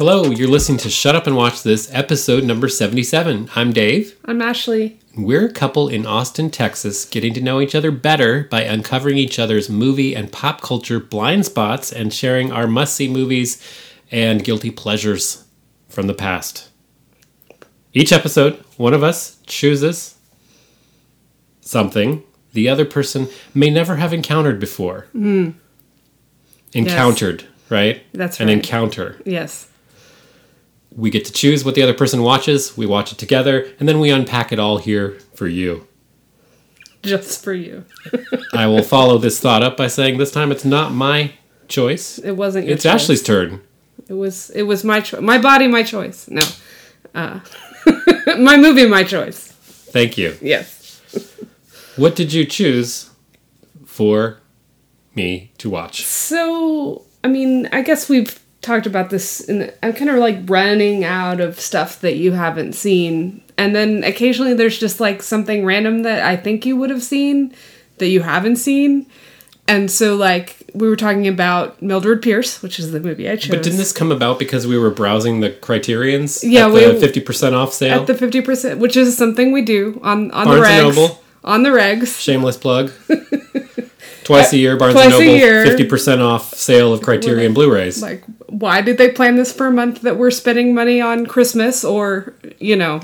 Hello, you're listening to Shut Up and Watch This, episode number 77. I'm Dave. I'm Ashley. We're a couple in Austin, Texas, getting to know each other better by uncovering each other's movie and pop culture blind spots and sharing our must see movies and guilty pleasures from the past. Each episode, one of us chooses something the other person may never have encountered before. Hmm. Encountered, right? That's right. An encounter. Yes. We get to choose what the other person watches, we watch it together, and then we unpack it all here for you. Just for you. I will follow this thought up by saying this time it's not my choice. It wasn't your It's choice. Ashley's turn. It was it was my choice. My body, my choice. No. Uh, my movie, my choice. Thank you. Yes. What did you choose for me to watch? So, I mean, I guess we've talked about this the, I'm kind of like running out of stuff that you haven't seen. And then occasionally there's just like something random that I think you would have seen that you haven't seen. And so like we were talking about Mildred Pierce, which is the movie I chose. But didn't this come about because we were browsing the criterions? Yeah, we- the fifty percent off sale. at the 50%, which is something we do on on Barnes the and regs. Noble. On the regs. Shameless plug. Twice a year, Barnes Twice and a Noble, year. fifty percent off sale of Criterion Blu-rays. Like why did they plan this for a month that we're spending money on Christmas or, you know,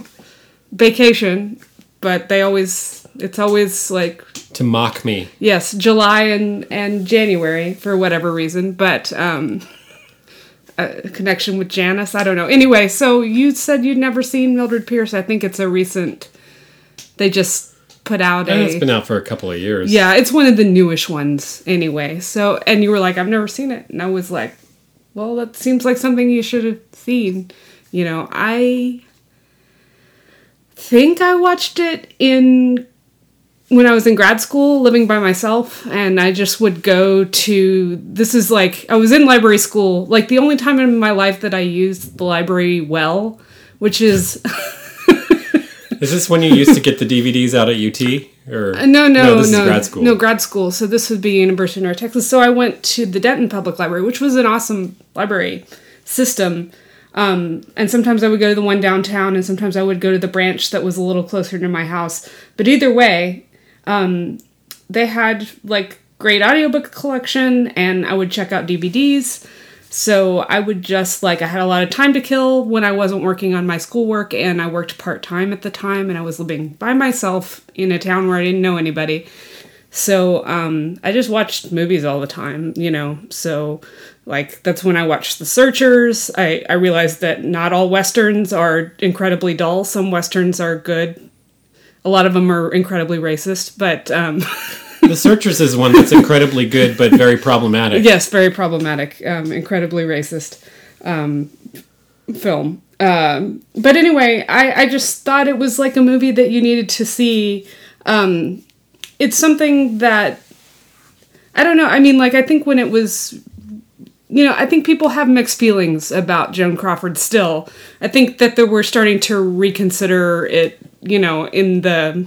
vacation? But they always it's always like to mock me. yes, July and and January for whatever reason, but um a connection with Janice, I don't know. Anyway, so you said you'd never seen Mildred Pierce. I think it's a recent they just put out And a it's been out for a couple of years. Yeah, it's one of the newish ones anyway. So, and you were like, I've never seen it. And I was like, well, that seems like something you should have seen. You know, I think I watched it in when I was in grad school living by myself and I just would go to this is like I was in library school like the only time in my life that I used the library well which is Is this when you used to get the DVDs out at UT? Or No, no, no. this is grad school. No, grad school. So this would be University of North Texas. So I went to the Denton Public Library, which was an awesome library system. Um, and sometimes I would go to the one downtown, and sometimes I would go to the branch that was a little closer to my house. But either way, um, they had like great audiobook collection, and I would check out DVDs. So I would just like I had a lot of time to kill when I wasn't working on my schoolwork and I worked part-time at the time and I was living by myself in a town where I didn't know anybody. So um I just watched movies all the time, you know. So like that's when I watched The Searchers. I I realized that not all westerns are incredibly dull. Some westerns are good. A lot of them are incredibly racist, but um The Searchers is one that's incredibly good but very problematic. Yes, very problematic, um, incredibly racist um, film. Um, but anyway, I, I just thought it was like a movie that you needed to see. Um, it's something that I don't know. I mean, like I think when it was, you know, I think people have mixed feelings about Joan Crawford. Still, I think that they were starting to reconsider it. You know, in the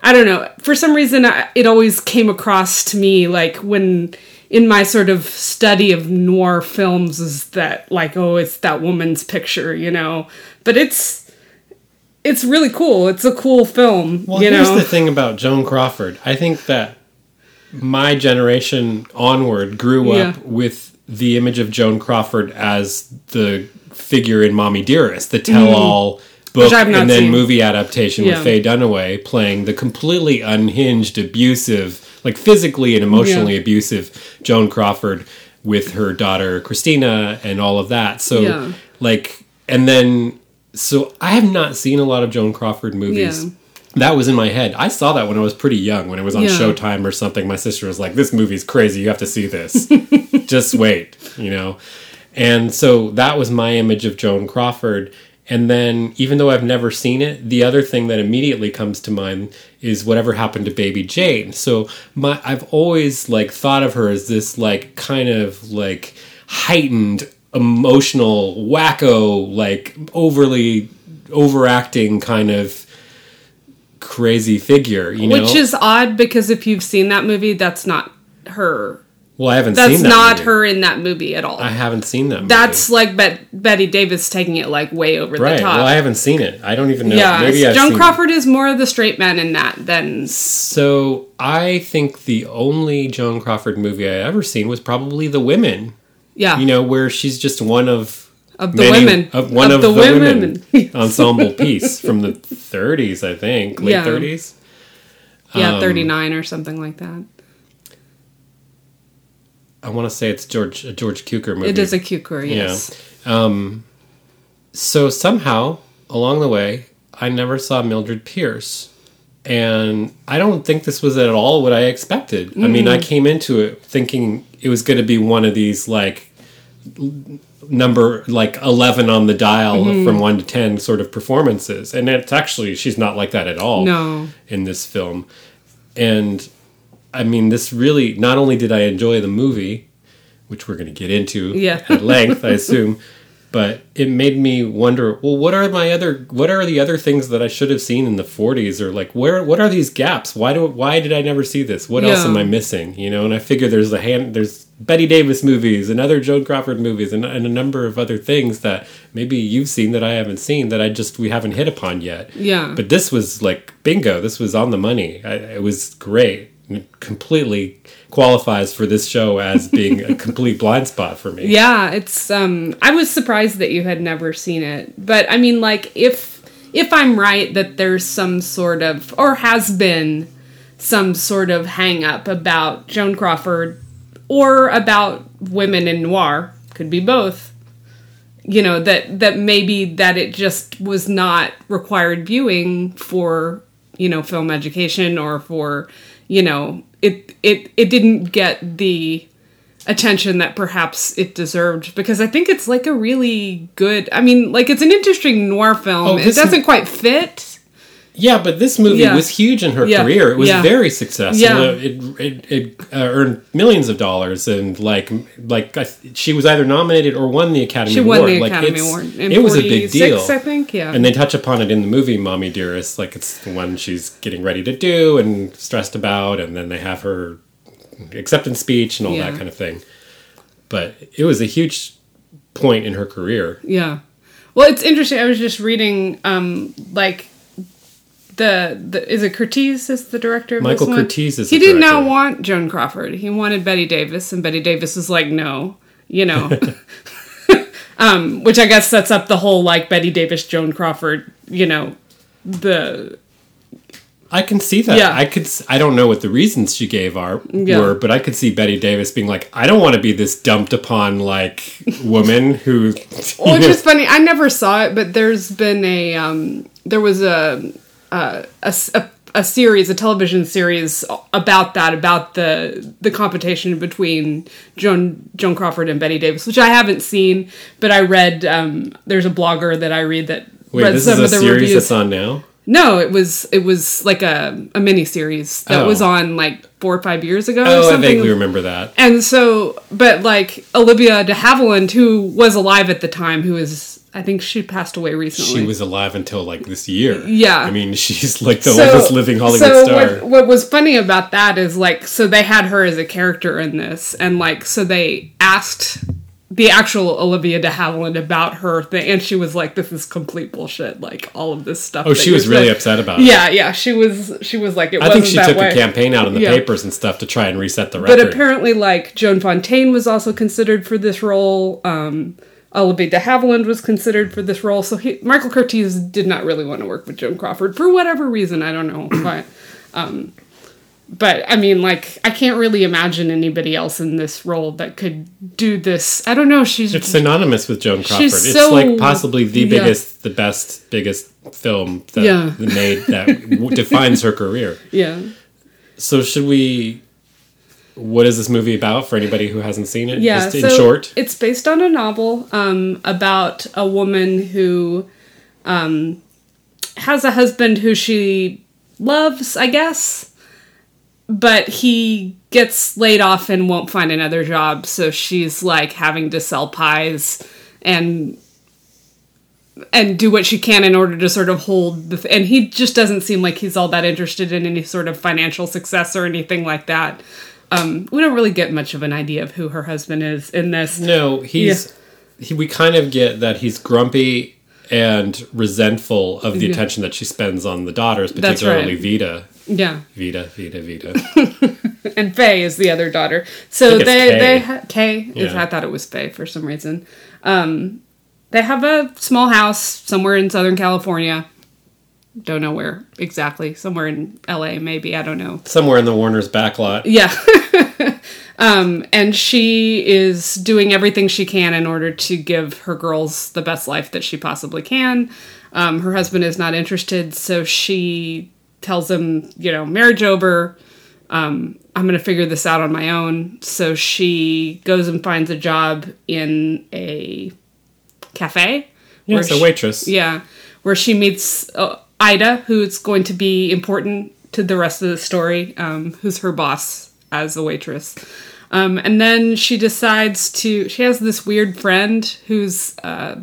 I don't know. For some reason, I, it always came across to me like when in my sort of study of noir films is that like oh it's that woman's picture you know? But it's it's really cool. It's a cool film Well, you here's know? the thing about Joan Crawford. I think that my generation onward grew up with the image of Joan Crawford as the figure in Mommy Dearest, the tell-all mm-hmm. Book and then seen. movie adaptation Yeah. with Faye Dunaway playing the completely unhinged, abusive, like physically and emotionally Yeah. abusive Joan Crawford with her daughter Christina and all of that. So Yeah. like and then so I have not seen a lot of Joan Crawford movies. Yeah. That was in my head. I saw that when I was pretty young, when it was on Yeah. Showtime or something. My sister was like, "This movie's crazy. You have to see this. Just wait," you know. And so that was my image of Joan Crawford. And then, even though I've never seen it, the other thing that immediately comes to mind is whatever happened to Baby Jane. So my, I've always like thought of her as this like kind of like heightened emotional wacko, like overly overacting kind of crazy figure. You know, which is odd because if you've seen that movie that's not her Well, I haven't That's seen that. That's not movie. her in that movie at all. I haven't seen that. Movie. That's like Bet- Bette Davis taking it like way over right. the top. Well, I haven't seen it. I don't even know. yeah, Maybe Joan Crawford is more of the straight man in that than So I think the only Joan Crawford movie I ever seen was probably The Women. yeah You know, where she's just one of of the women of one of, the, the, women, women. ensemble piece from the 30s, I think, late Yeah. 30s. yeah, Um, thirty nine or something like that. I want to say it's George a George Cukor movie. It is a Cukor, yes. Um, so somehow along the way, I never saw Mildred Pierce. And I don't think this was at all what I expected. I mean. I came into it thinking it was going to be one of these like number like 11 on the dial Mm-hmm. from 1 to 10 sort of performances. And it's actually she's not like that at all No. in this film. And I mean, this really not only did I enjoy the movie, which we're going to get into Yeah. at length, I assume, but it made me wonder. Well, what are my other? What are the other things that I should have seen in the '40s, or like where? What are these gaps? Why do? Why did I never see this? What else am I missing? You know, and I figure there's a hand. There's Bette Davis movies and other Joan Crawford movies and, and a number of other things that maybe you've seen that I haven't seen that I just we haven't hit upon yet. Yeah. But this was like bingo. This was on the money. I, it was great. Completely qualifies for this show as being a complete blind spot for me. Yeah, it's um I was surprised that you had never seen it. But I mean like if if I'm right that there's some sort of or has been some sort of hang up about Joan Crawford or about women in noir, could be both. You know, that that maybe that it just was not required viewing for, you know, film education or for, you know, it it it didn't get the attention that perhaps it deserved because I think it's like a really good. I mean, like it's an interesting noir film. Oh, it doesn't quite fit. Yeah, but this movie Yeah. was huge in her Yeah. career. It was Yeah. very successful. It it, it uh, earned millions of dollars and like like I, she was either nominated or won the Academy She Award. won the like, Academy Award. It was a big deal. I think. Yeah. And they touch upon it in the movie Mommy Dearest, like it's the one she's getting ready to do and stressed about, and then they have her acceptance speech and all that kind of thing. But it was a huge point in her career. Yeah. Well, it's interesting. I was just reading, um, like the the is it Curtiz is the director. Of Michael? Curtiz is He did not want Joan Crawford. He wanted Bette Davis, and Bette Davis was like, no, you know. um, which I guess sets up the whole like Bette Davis, Joan Crawford, you know, the I can see that. Yeah. I could. I don't know what the reasons she gave are Yeah. were, but I could see Bette Davis being like, "I don't want to be this dumped upon like woman who." Well, which is funny. I never saw it, but there's been a um, there was a, a, a a- a series, a television series about that, about the the competition between Joan Joan Crawford and Bette Davis, which I haven't seen, but I read. Um, there's a blogger that I read that Wait, read this some is a of the series reviews. that's on now. No, it was it was like a a mini series that Oh. was on like four or five years ago. or Oh, I vaguely remember that. And so, but like Olivia de Havilland, who was alive at the time, who is, I think she passed away recently. She was alive until like this year. Yeah. I mean, she's like the oldest living Hollywood so star. What, what was funny about that is like, so they had her as a character in this, and like, so they asked the actual Olivia de Havilland about her thing, and she was like, "This is complete bullshit." Like all of this stuff. oh, she was really upset about it. Yeah, yeah, she was. She was like, "It I think she took way." a campaign out in the Yeah. papers and stuff to try and reset the record. But apparently, like Joan Fontaine was also considered for this role. Um, Olivia de Havilland was considered for this role. So he, Michael Curtiz did not really want to work with Joan Crawford for whatever reason. I don't know, but um, but I mean, like I can't really imagine anybody else in this role that could do this. I don't know. She's it's synonymous with Joan Crawford. She's it's so- like possibly the yeah. biggest, the best, biggest film that Yeah. made that defines her career. yeah. So should we? What is this movie about for anybody who hasn't seen it? Yeah, Just in so short. it's based on a novel um, about a woman who um, has a husband who she loves, I guess, but he gets laid off and won't find another job, so she's like having to sell pies and and do what she can in order to sort of hold the th- and he just doesn't seem like he's all that interested in any sort of financial success or anything like that Um, we don't really get much of an idea of who her husband is in this. No, he's he, we kind of get that he's grumpy and resentful of the Yeah. attention that she spends on the daughters, particularly right. Veda. Yeah, Veda, Veda, Veda. and Faye is the other daughter. So they Kay. they ha- Kay. is- I thought it was Faye for some reason. Um, they have a small house somewhere in Southern California. Don't know where exactly. Somewhere in L.A. Maybe I don't know. Somewhere in the Warner's backlot. Yeah. um, and she is doing everything she can in order to give her girls the best life that she possibly can. Um, her husband is not interested, so she tells him, you know, marriage over. Um, I'm going to figure this out on my own. So she goes and finds a job in a cafe. where Yes, a she- waitress. yeah, where she meets uh, Ida, who's going to be important to the rest of the story, um, who's her boss as a waitress. Um, and then she decides to. She has this weird friend who's, uh,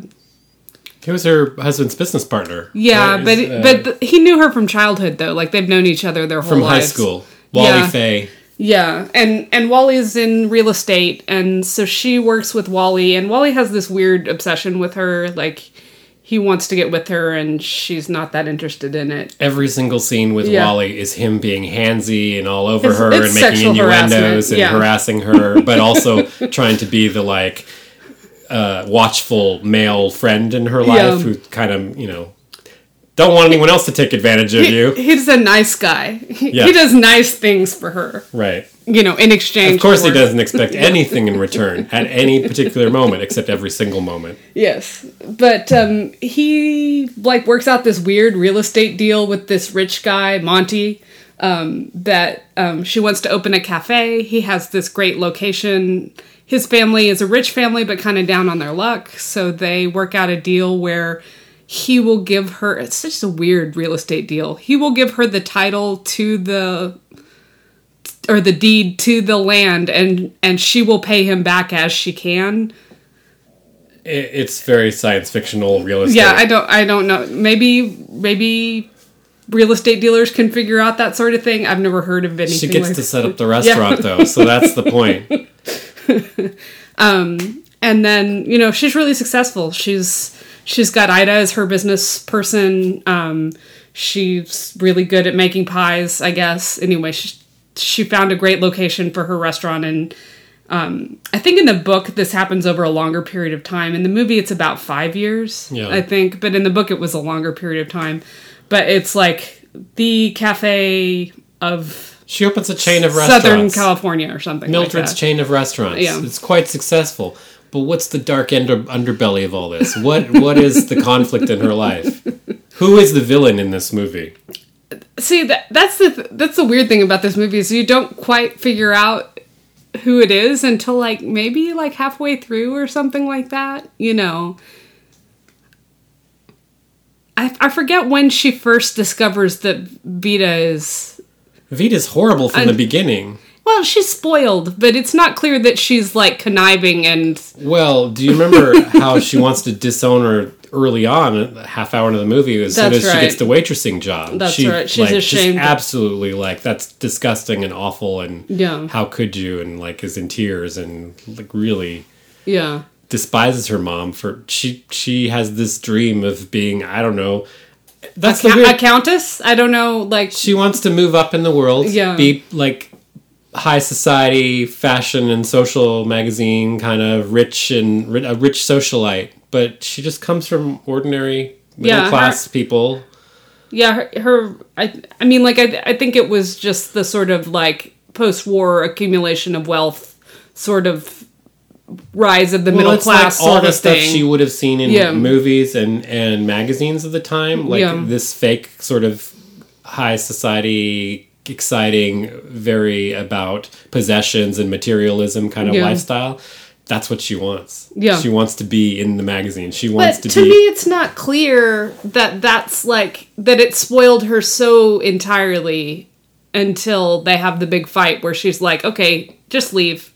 He was her husband's business partner. yeah, but uh, but th- he knew her from childhood though. Like they've known each other their whole from high school. Wally Yeah. Fay. Yeah, and and Wally's in real estate, and so she works with Wally, and Wally has this weird obsession with her. Like he wants to get with her, and she's not that interested in it. Every single scene with Yeah. Wally is him being handsy and all over It's- her it's and making innuendos and yeah. harassing her, but also trying to be the like uh, watchful male friend in her life Yeah. who kind of you know don't want anyone else to take advantage of He- you. He's a nice guy. He, Yeah. he does nice things for her, Right. you know, in exchange. Of course, he doesn't expect anything in return at any particular moment, except every single moment. Yes, but um, he like works out this weird real estate deal with this rich guy, Monty. Um, that um, she wants to open a cafe. He has this great location. His family is a rich family, but kind of down on their luck. So they work out a deal where he will give her. It's just a weird real estate deal. He will give her the title to the or the deed to the land, and and she will pay him back as she can. It's very science fictional real estate. Yeah, I don't I don't know. Maybe maybe real estate dealers can figure out that sort of thing. I've never heard of anything she gets like to set up the restaurant though, so that's the point. um, and then, you know, she's really successful. She's she's got Ida as her business person. Um she's really good at making pies, I guess. Anyway, she she found a great location for her restaurant and um, I think in the book this happens over a longer period of time. In the movie, it's about five years, Yeah. I think, but in the book, it was a longer period of time. But it's like the cafe of She opens a chain of restaurants. Southern California or something. Mildred's like that. chain of restaurants. Yeah. It's quite successful. But what's the dark under, underbelly of all this? What what is the conflict in her life? Who is the villain in this movie? See that that's the th- that's the weird thing about this movie is you don't quite figure out who it is until like maybe like halfway through or something like that. You know. I, I forget when she first discovers that Veda is Veda's horrible from I- the beginning. Well she's spoiled but it's not clear that she's like conniving and Well, do you remember how she wants to disown her early on, a half hour into the movie, as soon That's as she gets the waitressing job? That's she, right. She's like, ashamed. absolutely like that's disgusting and awful, and Yeah. how could you? And like is in tears and like really yeah despises her mom for she she has this dream of being I don't know. That's the Ca- weird. a countess i don't know like she wants to move up in the world. Yeah. Be like high society, fashion and social magazine kind of rich and a rich socialite, but she just comes from ordinary middle Yeah, class people. yeah her, her I, I mean like I, I think it was just the sort of like post-war accumulation of wealth sort of rise of the Well, middle class like all the stuff thing she would have seen in Yeah. movies and and magazines of the time, like Yeah. this fake sort of high society, exciting, very about possessions and materialism kind of Yeah. lifestyle. That's what she wants. Yeah. she wants to be in the magazine. She wants but to, to be. me it's not clear that that's like that it spoiled her so entirely until they have the big fight where she's like okay just leave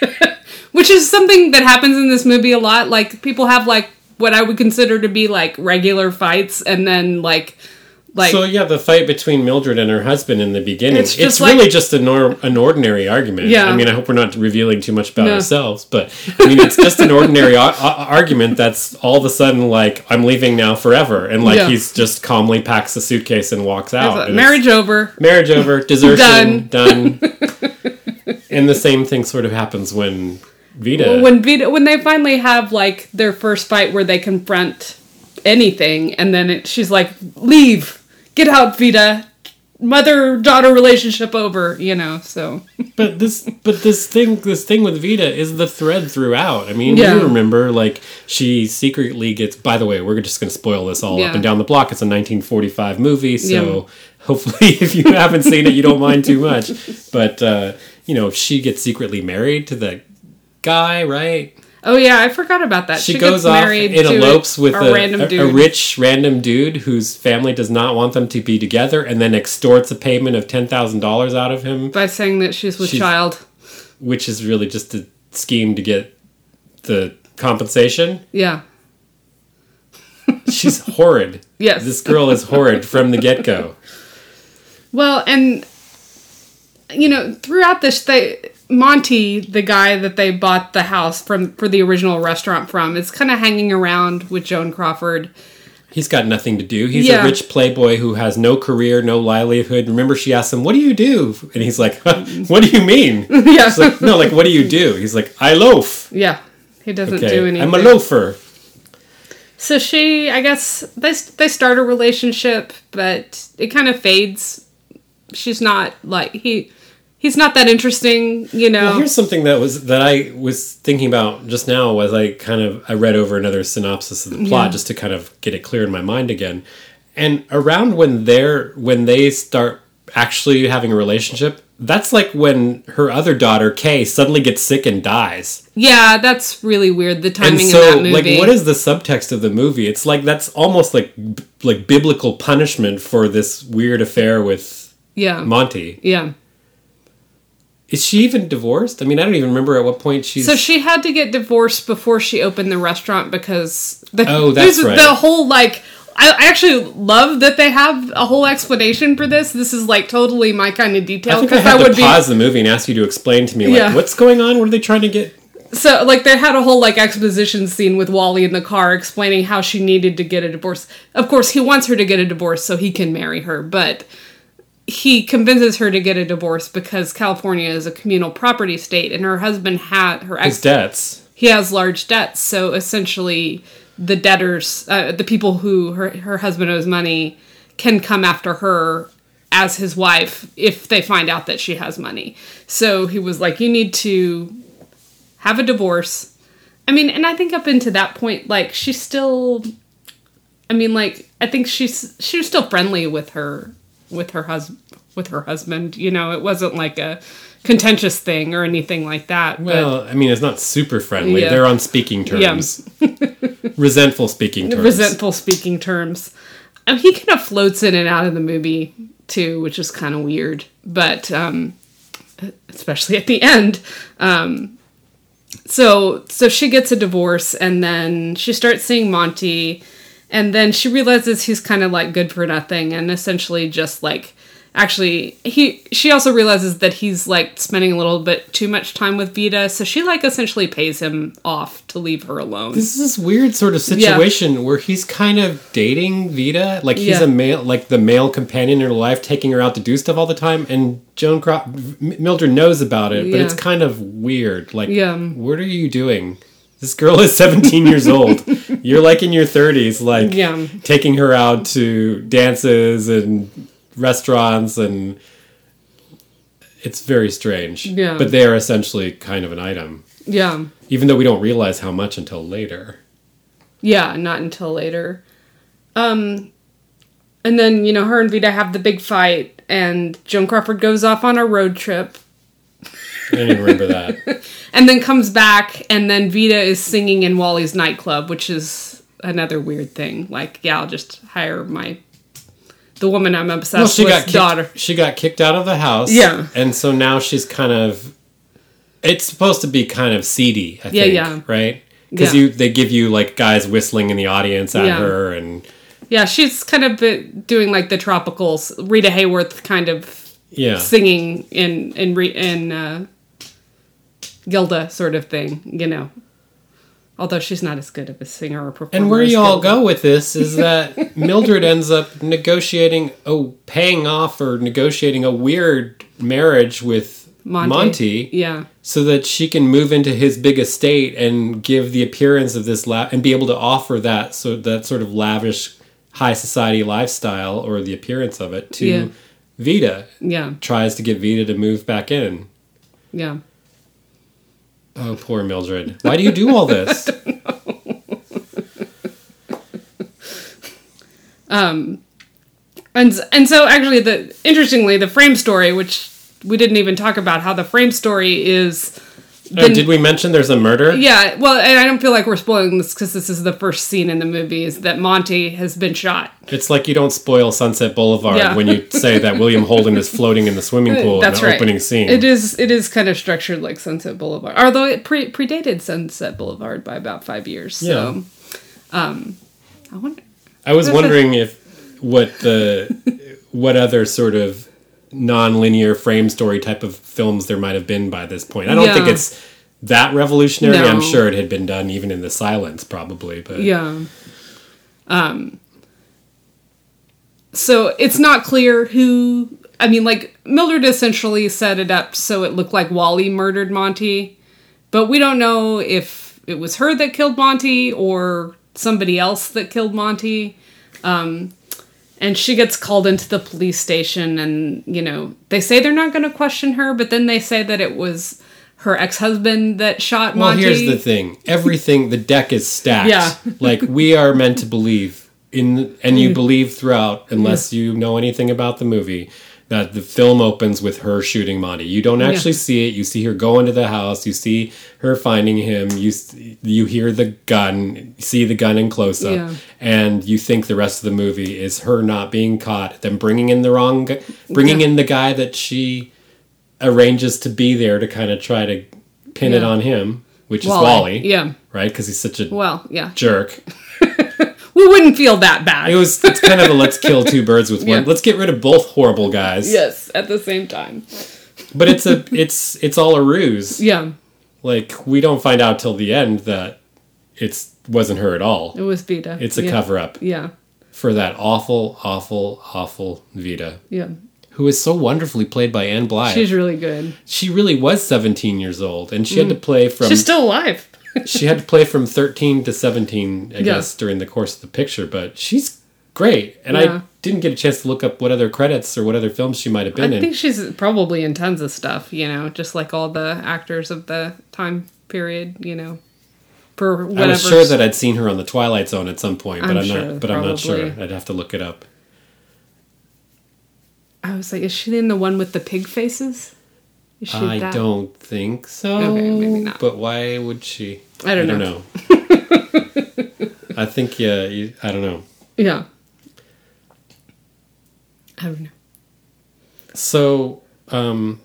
which is something that happens in this movie a lot like people have like what i would consider to be like regular fights and then like Like so yeah, the fight between Mildred and her husband in the beginning, It's like- really just an, or, an ordinary argument. Yeah. I mean, I hope we're not revealing too much about No. ourselves, but I mean, it's just an ordinary ar- ar- argument that's all of a sudden like, I'm leaving now forever. And like, Yeah. he's just calmly packs the suitcase and walks out. a And marriage over. marriage over, desertion, done. and the same thing sort of happens when Veda. when Veda, when they finally have like their first fight where they confront anything, and then it, she's like, "Leave, get out, Veda." Mother daughter relationship over, you know. So But this, but this thing, this thing with Veda is the thread throughout. I mean, Yeah. you remember, like she secretly gets. By the way, we're just going to spoil this all Yeah. up and down the block. It's a 1945 movie, so Yeah. hopefully, if you haven't seen it, you don't mind too much. But uh, you know, she gets secretly married to the guy, right? Oh yeah, I forgot about that. She, gets goes off married and elopes with a, a- a rich random dude whose family does not want them to be together, and then extorts a payment of ten thousand dollars out of him. by saying that she's with She's- child. which is really just a scheme to get the compensation. Yeah. She's horrid. Yes. This girl is horrid from the get go. Well, and you know, throughout this, they Monty, the guy that they bought the house from for the original restaurant from, is kind of hanging around with Joan Crawford. He's got nothing to do. He's Yeah. a rich playboy who has no career, no livelihood. Remember, she asked him, What do you do? And he's like, What do you mean? Yeah. Like, No, like, what do you do? He's like, I loaf. Yeah, he doesn't Okay. do anything. I'm a loafer. So she, I guess they they start a relationship, but it kind of fades. She's not like he. He's not that interesting, you know. Well, here's something that was that I was thinking about just now was I kind of I read over another synopsis of the plot Yeah. just to kind of get it clear in my mind again. And around when they're when they start actually having a relationship, that's like when her other daughter Kay suddenly gets sick and dies. yeah, that's really weird. The timing And so of that movie. like what is the subtext of the movie? It's like that's almost like b- like biblical punishment for this weird affair with yeah, Monty. yeah. Is she even divorced? I mean, I don't even remember at what point she's So she had to get divorced before she opened the restaurant because the, Oh, that's right. the whole like I I actually love that they have a whole explanation for this. This is like totally my kind of I detail think I had to would be pause the movie and ask you to explain to me, like, Yeah. what's going on? What are they trying to get? so like they had a whole like exposition scene with Wally in the car explaining how she needed to get a divorce. Of course, he wants her to get a divorce so he can marry her, but he convinces her to get a divorce because California is a communal property state and her husband had her ex His debts. he has large debts so essentially the debtors uh, the people who her, her husband owes money can come after her as his wife if they find out that she has money so he was like you need to have a divorce i mean and i think up into that point like she's still i mean like i think she's she was still friendly with her with her husband with her husband you know it wasn't like a contentious thing or anything like that but Well, I mean, it's not super friendly. Yeah. They're on speaking terms. Resentful speaking terms. resentful speaking terms. Um, he kind of floats in and out of the movie too, which is kind of weird. But um, especially at the end, um, so so she gets a divorce, and then she starts seeing Monty, and then she realizes he's kind of like good for nothing, and essentially just like actually he she also realizes that he's like spending a little bit too much time with Veda, so she like essentially pays him off to leave her alone. This is this weird sort of situation where he's kind of dating Veda, like he's Yeah. a male, like the male companion in her life, taking her out to do stuff all the time, and Joan Cro- Mildred knows about it, but it's kind of weird. Like, Yeah. what are you doing? This girl is 17 years old. You're like in your 30s, like Yeah. taking her out to dances and restaurants, and it's very strange. Yeah. But they are essentially kind of an item, yeah. even though we don't realize how much until later. Yeah, not until later. Um, and then you know her and Veda have the big fight, and Joan Crawford goes off on a road trip, I didn't even remember that. and then comes back, and then Veda is singing in Wally's nightclub, which is another weird thing. Like, yeah, I'll just hire my the woman I'm obsessed Well, she with got kicked, daughter. She got kicked out of the house. Yeah. and so now she's kind of. It's supposed to be kind of seedy. I Yeah, think, yeah. Right. Because Yeah. you they give you like guys whistling in the audience at Yeah. her and Yeah, she's kind of doing like the tropicals, Rita Hayworth kind of Yeah. singing in in in uh, Gilda sort of thing, you know. Although she's not as good of a singer or performer. And where you all go with this is that Mildred ends up negotiating, oh, paying off or negotiating a weird marriage with Monty. Monty, Yeah, so that she can move into his big estate and give the appearance of this la- and be able to offer that so that sort of lavish high society lifestyle or the appearance of it to Yeah. Veda. yeah, Tries to get Veda to move back in. yeah. Oh, poor Mildred. Why do you do all this? um, and and so actually the interestingly the frame story which we didn't even talk about how the frame story is Oh, did we mention there's a murder? yeah well and i don't feel like we're spoiling this because this is the first scene in the movie is that monty has been shot It's like you don't spoil Sunset Boulevard Yeah. when you say that William Holden is floating in the swimming pool in that's the right opening scene. it is it is kind of structured like sunset boulevard although it pre- predated sunset boulevard by about five years so um i wonder I was wondering if what the what other sort of non-linear frame story type of films there might have been by this point. I don't think it's that revolutionary. I'm sure it had been done even in the silence probably, but Yeah. Um so it's not clear who I mean like Mildred essentially set it up so it looked like Wally murdered Monty, but we don't know if it was her that killed Monty or somebody else that killed Monty. Um and she gets called into the police station and you know they say they're not going to question her but then they say that it was her ex-husband that shot Well, Monty. here's the thing. Everything the deck is stacked. Yeah. like we are meant to believe in and Mm. you believe throughout unless you know anything about the movie that the film opens with her shooting Monty. You don't actually see it. You see her go into the house, you see her finding him, you you hear the gun, see the gun in close up Yeah. and you think the rest of the movie is her not being caught, then bringing in the wrong bringing Yeah. in the guy that she arranges to be there to kind of try to pin it on him, which is Wally. Wally, Yeah. right? Because he's such a Well, yeah. jerk. We wouldn't feel that bad. It was it's kind of a let's kill two birds with one. Yeah. Let's get rid of both horrible guys. yes, at the same time. But it's a it's it's all a ruse. Yeah, Like we don't find out till the end that it's wasn't her at all. it was Veda. It's a yeah. cover up Yeah, for that awful, awful, awful Veda, yeah. who is so wonderfully played by Ann Blyth. She's really good. she really was 17 years old, and she had mm. to play from She's still alive. She had to play from 13 to 17 i Yeah. guess during the course of the picture but she's great and i didn't get a chance to look up what other credits or what other films she might have I been in I think she's probably in tons of stuff, you know, just like all the actors of the time period, you know. For whatever. i was sure that i'd seen her on the twilight zone at some point but i'm, I'm sure, not but i'm not sure i'd have to look it up I was like, is she in the one with the pig faces? Is she i that? don't think so Okay, maybe not. but why would she I don't know. know i think yeah you, i don't know Yeah. I don't know. So, um,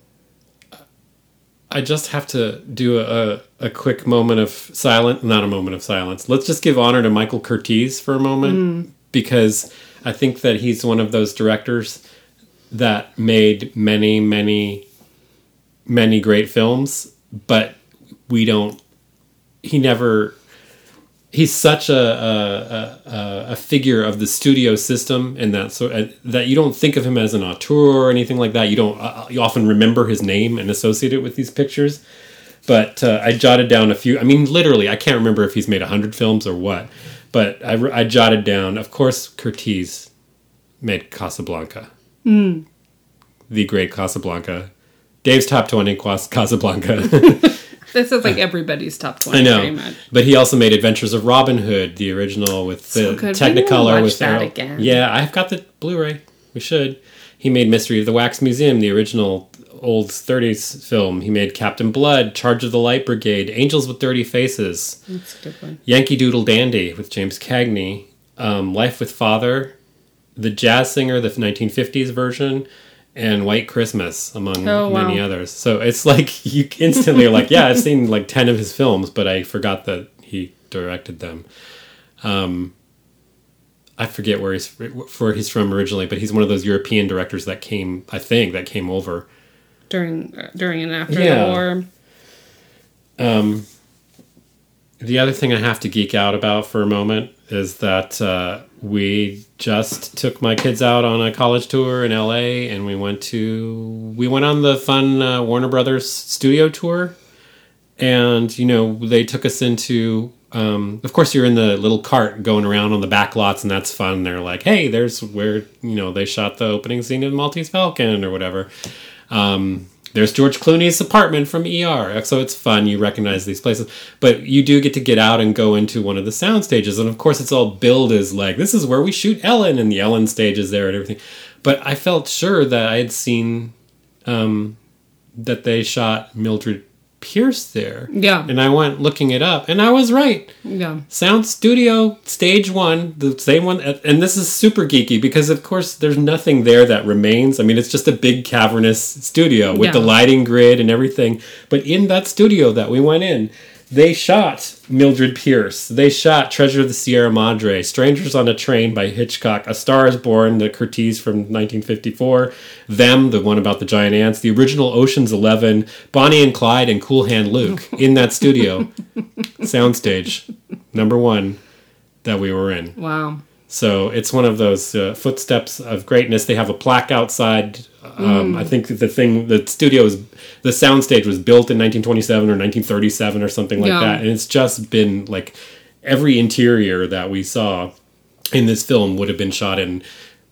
I just have to do a, a quick moment of silence. Not a moment of silence. Let's just give honor to Michael Curtiz for a moment because I think that he's one of those directors that made many, many, many great films, but we don't. He never he's such a a, a a figure of the studio system and that so uh, that you don't think of him as an auteur or anything like that. You don't uh, you often remember his name and associate it with these pictures. But uh, I jotted down a few. I mean, literally, I can't remember if he's made hundred films or what. But I, I jotted down. Of course, Curtiz made Casablanca, the great Casablanca. Dave's top twenty Cas- Casablanca. This is like everybody's top 20 I know, but he also made Adventures of Robin Hood, the original with So the good. Technicolor watch with that Errol- again. Yeah, I've got the Blu-ray. We should. He made Mystery of the Wax Museum, the original old '30s film. He made Captain Blood, Charge of the Light Brigade, Angels with Dirty Faces, That's a good one. Yankee Doodle Dandy with James Cagney, um, Life with Father, The Jazz Singer, the 1950s version, and White Christmas, among Oh, wow. many others. So it's like you instantly are like, yeah, I've seen like 10 of his films, but I forgot that he directed them. Um, I forget where he's where he's from originally, but he's one of those European directors that came, I think, that came over. during uh, during and after Yeah. the war. Um, the other thing I have to geek out about for a moment is that uh, we just took my kids out on a college tour in LA, and we went to we went on the fun uh, Warner Brothers studio tour, and you know they took us into. Um, of course, you're in the little cart going around on the back lots, and that's fun. They're like, "Hey, there's where you know they shot the opening scene of Maltese Falcon or whatever." Um, there's George Clooney's apartment from ER. So it's fun. You recognize these places. But you do get to get out and go into one of the sound stages. And of course, it's all billed as like, this is where we shoot Ellen, and the Ellen stage is there and everything. But I felt sure that I had seen um, that they shot Mildred Pierce there. Yeah. And I went looking it up, and I was right. Yeah. Sound Studio, stage one, the same one, and this is super geeky because, of course, there's nothing there that remains. I mean, it's just a big cavernous studio with the lighting grid and everything. But in that studio that we went in, they shot Mildred Pierce. They shot Treasure of the Sierra Madre, Strangers on a Train by Hitchcock, A Star is Born, the Curtiz from 1954, Them, the one about the giant ants, the original Ocean's Eleven, Bonnie and Clyde, and Cool Hand Luke in that studio. Soundstage, number one that we were in. Wow. So it's one of those uh, footsteps of greatness. They have a plaque outside. Um, I think the thing, the studio is, the soundstage was built in 1927 or 1937 or something like Yeah. that, and it's just been like every interior that we saw in this film would have been shot in.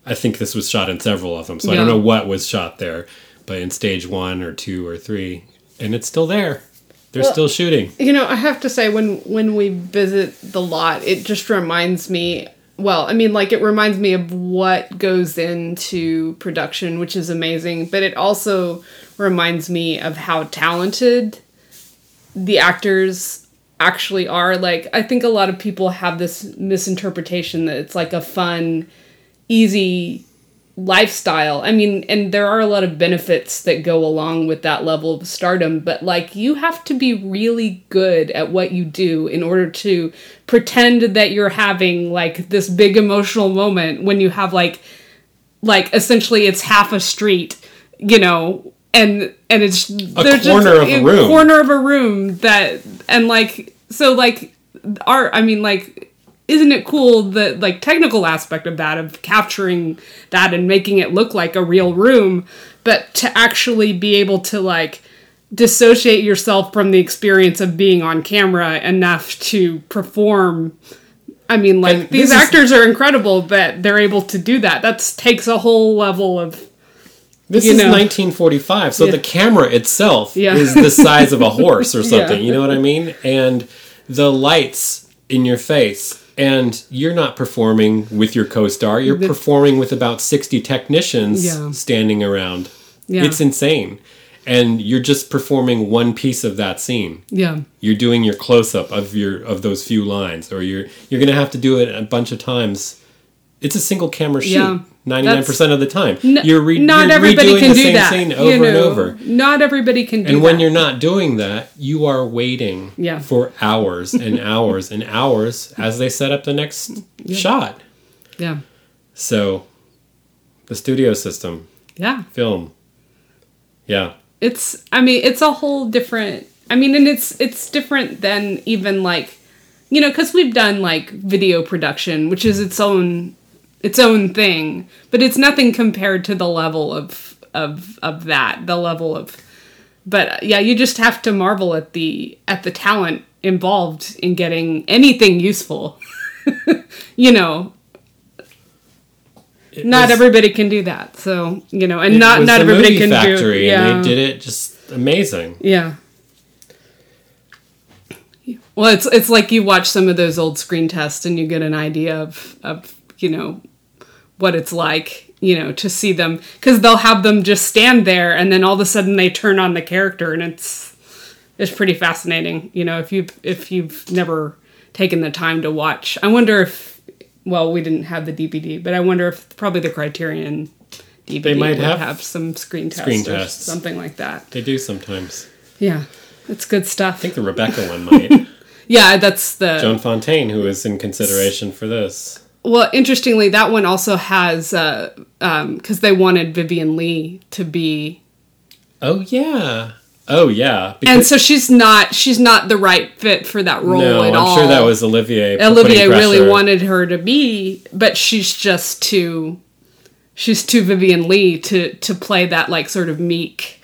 I think this was shot in several of them, so I don't know what was shot there, but in stage one or two or three, and it's still there. They're Well- still shooting. You know, I have to say when when we visit the lot, it just reminds me well, I mean like it reminds me of what goes into production, which is amazing, but it also reminds me of how talented the actors actually are. Like I think a lot of people have this misinterpretation that it's like a fun easy lifestyle. I mean, and there are a lot of benefits that go along with that level of stardom, but like you have to be really good at what you do in order to pretend that you're having like this big emotional moment when you have like like essentially it's half a street, you know, and and it's a corner of a room. corner of a room that and like so like art I mean like isn't it cool the like technical aspect of that of capturing that and making it look like a real room but to actually be able to like dissociate yourself from the experience of being on camera enough to perform I mean like And these this is- actors are incredible that they're able to do that that takes a whole level of This you is know. 1945, so Yeah. the camera itself Yeah. is the size of a horse or something. Yeah. You know what I mean? And the lights in your face, and you're not performing with your co-star. You're The- performing with about 60 technicians standing around. Yeah. It's insane, and you're just performing one piece of that scene. yeah You're doing your close-up of your of those few lines, or you're you're gonna have to do it a bunch of times. It's a single camera shoot. Yeah. Ninety-nine percent of the time, N- you're re- not you're everybody redoing can the do same that scene you over and over. not everybody can do that. And when that. you're not doing that, you are waiting Yeah. for hours and hours and hours as they set up the next shot. yeah So, the studio system, yeah film, yeah, it's i mean it's a whole different i mean and it's it's different than even like you know because we've done like video production which is its own its own thing but it's nothing compared to the level of of of that the level of but yeah you just have to marvel at the at the talent involved in getting anything useful you know It not was- everybody can do that so you know and not not everybody can factory, do yeah and they did it just amazing. yeah. Well, it's it's like you watch some of those old screen tests and you get an idea of of you know what it's like you know to see them because they'll have them just stand there and then all of a sudden they turn on the character and it's it's pretty fascinating you know if you've if you've never taken the time to watch i wonder if well we didn't have the dvd but i wonder if probably the criterion dvd They might have have, some screen tests screen or tests. something like that They do sometimes. yeah it's good stuff I think the Rebecca one might. yeah that's the Joan Fontaine, who is in consideration for this. Well, interestingly, that one also has uh, um, because they wanted Vivien Leigh to be, Oh yeah. Oh yeah. and so she's not she's not the right fit for that role no, at I'm all. sure that was Olivier. Olivier really wanted her to be, but she's just too she's too Vivien Leigh to to play that like sort of meek.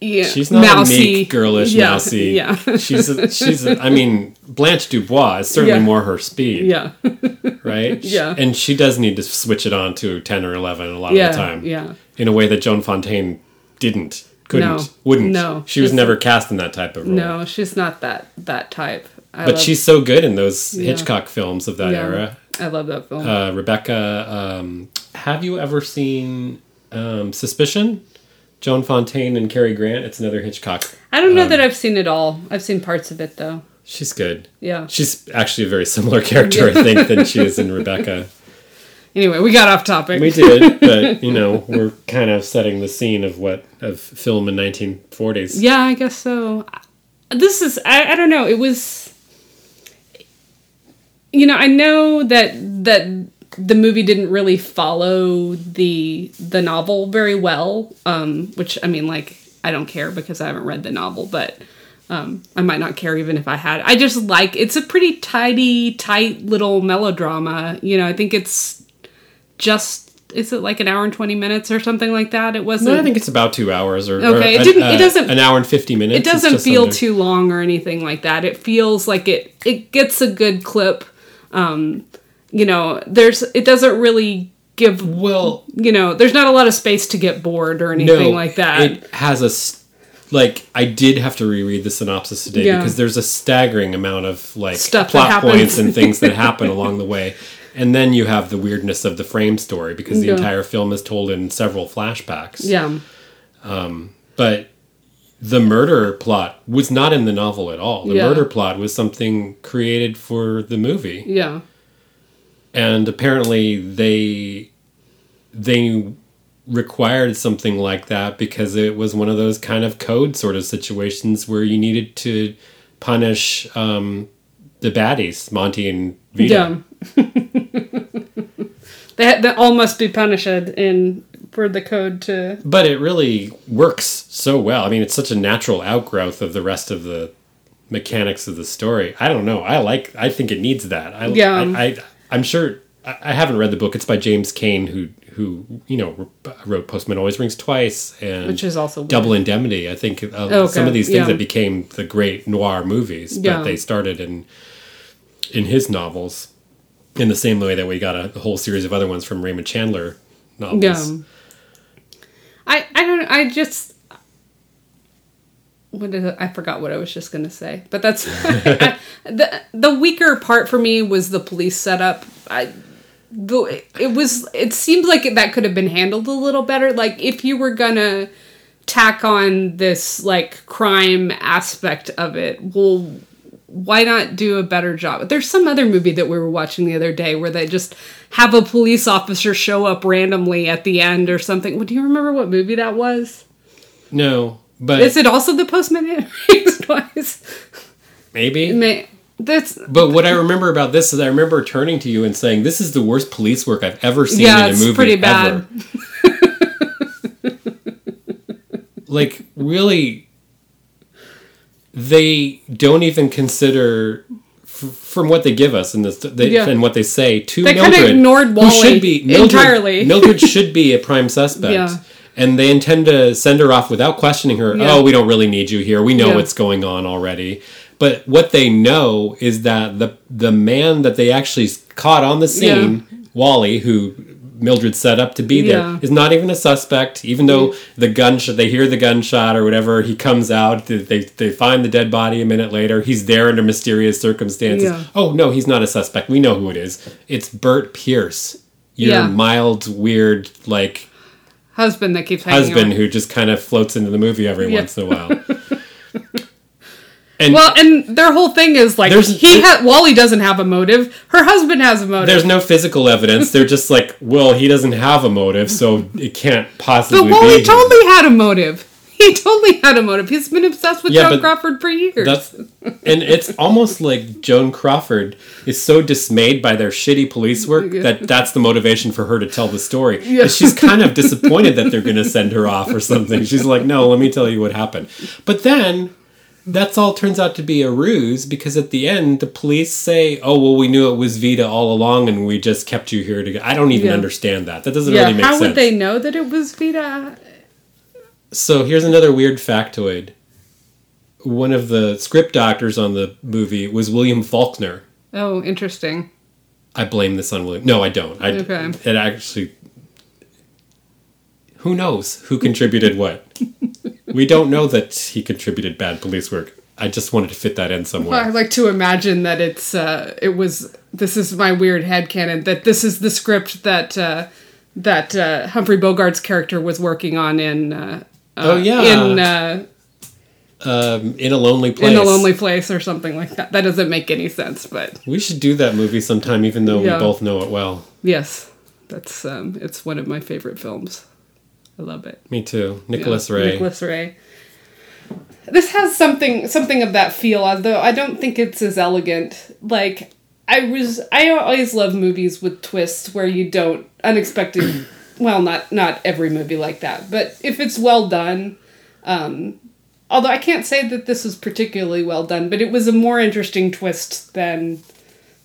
Yeah, She's not mousy, a meek, girlish, yeah, mousy. Yeah, she's a, she's. A, I mean, Blanche Dubois is certainly Yeah. more her speed, yeah, right? Yeah. and she does need to switch it on to ten or eleven a lot yeah, of the time. yeah. in a way that Joan Fontaine didn't, couldn't, No. wouldn't. No. she was never cast in that type of role. No, she's not that that type. I but love, she's so good in those. Hitchcock films of that era. I love that film. Uh, Rebecca, um, have you ever seen um, Suspicion? Joan Fontaine and Cary Grant. It's another Hitchcock. I don't know um, that I've seen it all. I've seen parts of it though. She's good. Yeah. She's actually a very similar character, I think, than she is in Rebecca. Anyway, we got off topic. We did, but you know, we're kind of setting the scene of what of film in 1940s. Yeah, I guess so. This is I, I don't know. It was you know, I know that that the movie didn't really follow the the novel very well, um, which I mean like I don't care because I haven't read the novel, but um, I might not care even if I had. I just like it's a pretty tidy, tight little melodrama. You know, I think it's just is it like an hour and twenty minutes or something like that? It wasn't. No, I think it's about two hours or, Okay, or it didn't- it uh, doesn't- an hour and 50 minutes. it doesn't feel under- too long or anything like that. It feels like it it gets a good clip. Um, you know, there's it doesn't really give well. you know, there's not a lot of space to get bored or anything like that. It has a like I did have to reread the synopsis today Yeah. because there's a staggering amount of like Stuff plot points and things that happen along the way. And then you have the weirdness of the frame story because the Yeah. entire film is told in several flashbacks. yeah. Um, But the murder plot was not in the novel at all. The Yeah. murder plot was something created for the movie. Yeah. And apparently they they required something like that because it was one of those kind of code sort of situations where you needed to punish um, the baddies, Monty and Veda. Yeah. they, they all must be punished in for the code to But it really works so well. I mean, it's such a natural outgrowth of the rest of the mechanics of the story. I don't know. I like. I think it needs that. I, Yeah. I, I I'm sure. I, haven't read the book. It's by James Cain, who who you know wrote Postman Always Rings Twice and which is also Double Indemnity. I think uh, Okay, some of these things yeah. that became the great noir movies, Yeah. but they started in in his novels in the same way that we got a, a whole series of other ones from Raymond Chandler novels. Yeah. I I don't I just what is it? I forgot what I was just gonna say, but that's I, the the weaker part for me was the police setup. I the, it was it seemed like that could have been handled a little better. Like if you were gonna tack on this like crime aspect of it, well, why not do a better job? There's some other movie that we were watching the other day where they just have a police officer show up randomly at the end or something. Well, do you remember what movie that was? No, but Is it also the Postman twice? maybe. May- That's But what I remember about this is I remember turning to you and saying, "This is the worst police work I've ever seen Yeah, in a it's movie pretty bad. ever." like really, they don't even consider. f- From what they give us and this, they, Yeah. and what they say to They Mildred, ignored who should be Mildred, entirely. Mildred should be a prime suspect, Yeah. And they intend to send her off without questioning her. Yeah. Oh, we don't really need you here. We know Yeah. what's going on already. But what they know is that the the man that they actually caught on the scene, Wally, who Mildred set up to be there, is Yeah. not even a suspect. Even though the gunshot, they hear the gunshot or whatever, he comes out. They they, find the dead body a minute later. He's there under mysterious circumstances. Yeah. Oh no, he's not a suspect. We know who it is. It's Bert Pierce. Your Yeah. mild, weird, like husband that keeps husband who just kind of floats into the movie every Yeah. once in a while. and Well, and their whole thing is like he ha- Wally doesn't have a motive. Her husband has a motive. there's no physical evidence. They're just like, well, he doesn't have a motive, so it can't possibly but Wally be. him. totally had a motive. He totally had a motive. He's been obsessed with Yeah, Joan Crawford for years. That's and it's almost like Joan Crawford is so dismayed by their shitty police work Yeah. that that's the motivation for her to tell the story. Yeah. She's kind of disappointed that they're going to send her off or something. She's like, "No, let me tell you what happened." But then that's all turns out to be a ruse because at the end the police say, "Oh, well, we knew it was Veda all along, and we just kept you here to." Go. I don't even Yeah. understand that. That doesn't yeah, really make how sense. How would they know that it was Veda? So here's another weird factoid. One of the script doctors on the movie was William Faulkner. Oh, interesting. I blame this on William. No, I don't. I, Okay. It actually. Who knows who contributed what? we don't know that he contributed bad police work. I just wanted to fit that in somewhere. Well, I like to imagine that it's uh, it was this is my weird headcanon that this is the script that uh, that uh, Humphrey Bogart's character was working on in uh, Oh, yeah. in uh, Um, in a lonely place. in a lonely place or something like that. That doesn't make any sense, but We should do that movie sometime, even though Yeah. we both know it well. yes, that's um, it's one of my favorite films. I love it. Me too. Nicholas Yeah, Ray. Nicholas Ray. This has something something of that feel, although I don't think it's as elegant. Like I was, I always love movies with twists where you don't unexpected. Well, not not every movie like that, but if it's well done. Um, although I can't say that this was particularly well done, but it was a more interesting twist than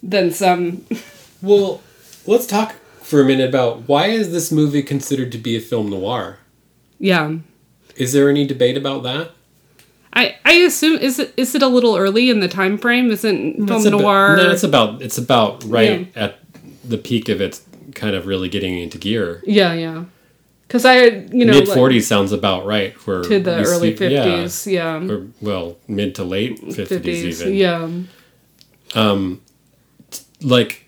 than some. Well, let's talk for a minute about why is this movie considered to be a film noir? Yeah, Is there any debate about that? I I assume is it is it a little early in the time frame? Isn't film It's about- noir? no, it's about it's about right at the peak of its kind of really getting into gear. Yeah, yeah. Because I, you know, Mid like, sounds about right for to the early see- yeah, fifties, yeah, or well, mid to late fifties fifties, even. yeah. Um, like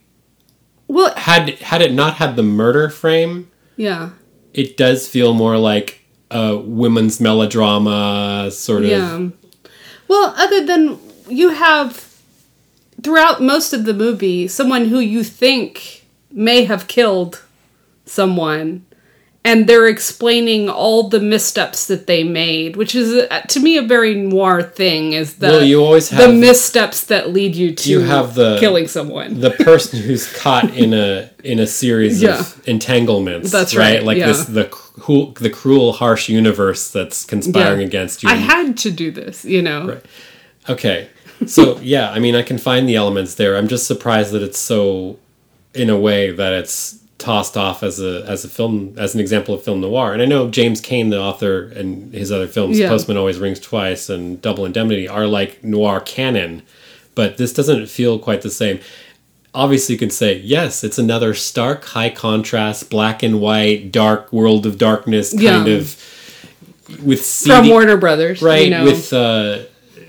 Well, had had it not had the murder frame, yeah, it does feel more like a women's melodrama sort of. yeah. Well, other than you have throughout most of the movie someone who you think may have killed someone. And they're explaining all the missteps that they made, which is uh, to me a very noir thing. Is the Well, you always have the missteps that lead you to You have the- killing someone. the person who's caught in a in a series Yeah. of entanglements. That's right, Like yeah. this the cruel, the cruel, harsh universe that's conspiring Yeah. against you. I had to do this, you know. Right. Okay. So yeah, I mean, I can find the elements there. I'm just surprised that it's so, in a way, that it's tossed off as a as a film as an example of film noir. And I know James Cain, the author, and his other films, Yeah. Postman Always Rings Twice and Double Indemnity, are like noir canon, but this doesn't feel quite the same. Obviously, you could say yes, it's another stark, high contrast, black and white, dark world of darkness kind Yeah. of with From Warner Brothers, right You know. with uh,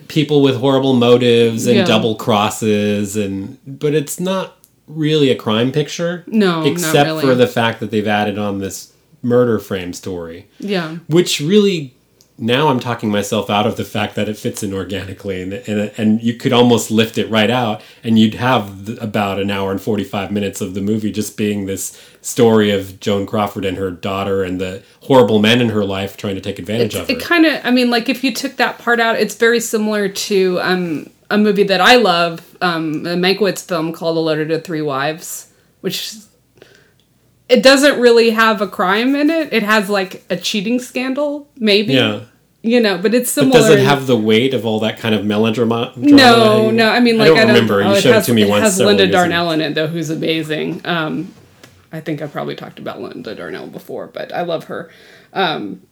people with horrible motives and Yeah. double crosses and but it's not really a crime picture No, except really. for the fact that they've added on this murder frame story yeah, which really now i'm talking myself out of the fact that it fits in organically and and, and you could almost lift it right out and you'd have th- about an hour and 45 minutes of the movie just being this story of joan crawford and her daughter and the horrible men in her life trying to take advantage of her it kind of. I mean, like if you took that part out, it's very similar to um, a movie that I love, um, a Mankiewicz film called *A Letter to Three Wives*, which it doesn't really have a crime in it. It has like a cheating scandal, maybe. yeah You know, but it's similar. But does it have the weight of all that kind of melodrama? No, no. I mean, like I don't I don't remember. oh, you it showed has, it to me it once. has Linda. Darnell in it, though, who's amazing. Um, I think I probably talked about Linda Darnell before, but I love her. Um,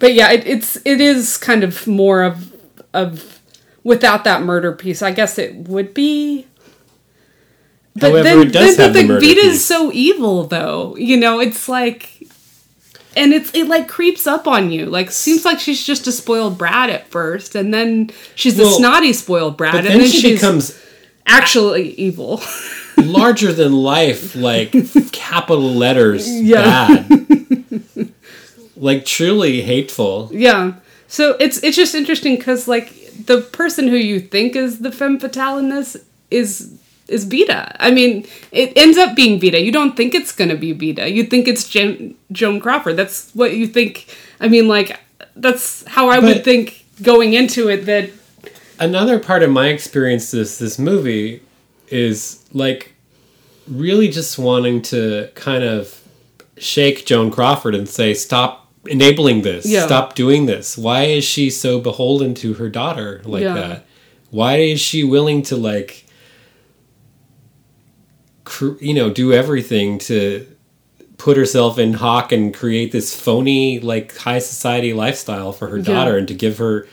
but yeah, it, it's it is kind of more of of without that murder piece. I guess it would be. But However, then, it does then have the murder Veda's piece. so evil, though. You know, it's like and it's it like creeps up on you. Like seems like she's just a spoiled brat at first, and then she's a snotty spoiled brat, and then, then she becomes actually evil. larger than life, like capital letters, Yeah. bad, like truly hateful. yeah. So it's it's just interesting because like the person who you think is the femme fatale in this is is Veda. I mean, it ends up being Veda. You don't think it's gonna be Veda. You think it's Jan- Joan Crawford. That's what you think. I mean, like that's how I But- would think going into it that another part of my experience this this movie is like really just wanting to kind of shake Joan Crawford and say stop enabling this Yeah. stop doing this why is she so beholden to her daughter like Yeah. that why is she willing to like cr- you know do everything to put herself in hawk and create this phony like high society lifestyle for her Yeah. daughter and to give her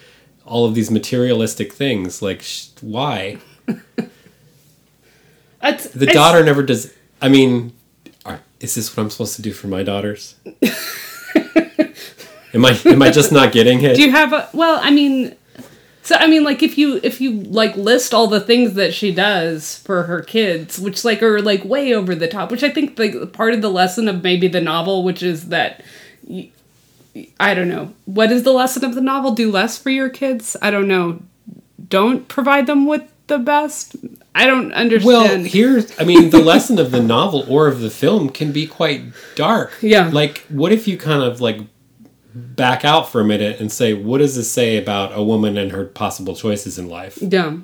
all of these materialistic things like sh- why it's, the it's- daughter never does i mean are, is this what i'm supposed to do for my daughters am i am i just not getting it Do you have a well? I mean, so I mean, like if you if you like list all the things that she does for her kids, which like are like way over the top, which I think like part of the lesson of maybe the novel, which is that. I don't know. What is the lesson of the novel? Do less for your kids? I don't know. Don't provide them with the best. I don't understand. well here's i mean the lesson of the novel or of the film can be quite dark Yeah. like what if you kind of like back out for a minute and say what does this say about a woman and her possible choices in life yeah.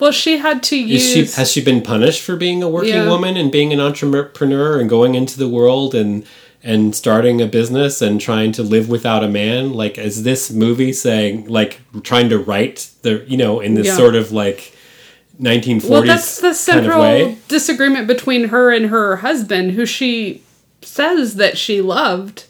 Well, she had to Is use. she has she been punished for being a working Yeah. woman and being an entrepreneur and going into the world and and starting a business and trying to live without a man? Like is this movie saying like trying to write the you know in this Yeah. sort of like 1940s well, that's the kind of central disagreement between her and her husband, who she says that she loved,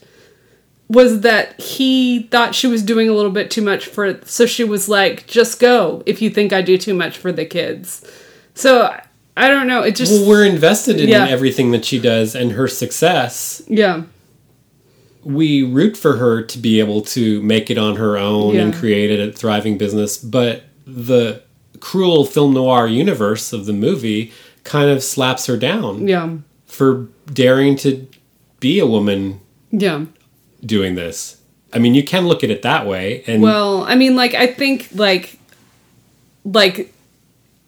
was that he thought she was doing a little bit too much for. So she was like, "Just go if you think I do too much for the kids." So I don't know. It just Well, we're invested in Yeah. everything that she does and her success. yeah, we root for her to be able to make it on her own and Yeah. create a thriving business, but the cruel film noir universe of the movie kind of slaps her down yeah, for daring to be a woman yeah. doing this. I mean, you can look at it that way, and Well, I mean, like I think like like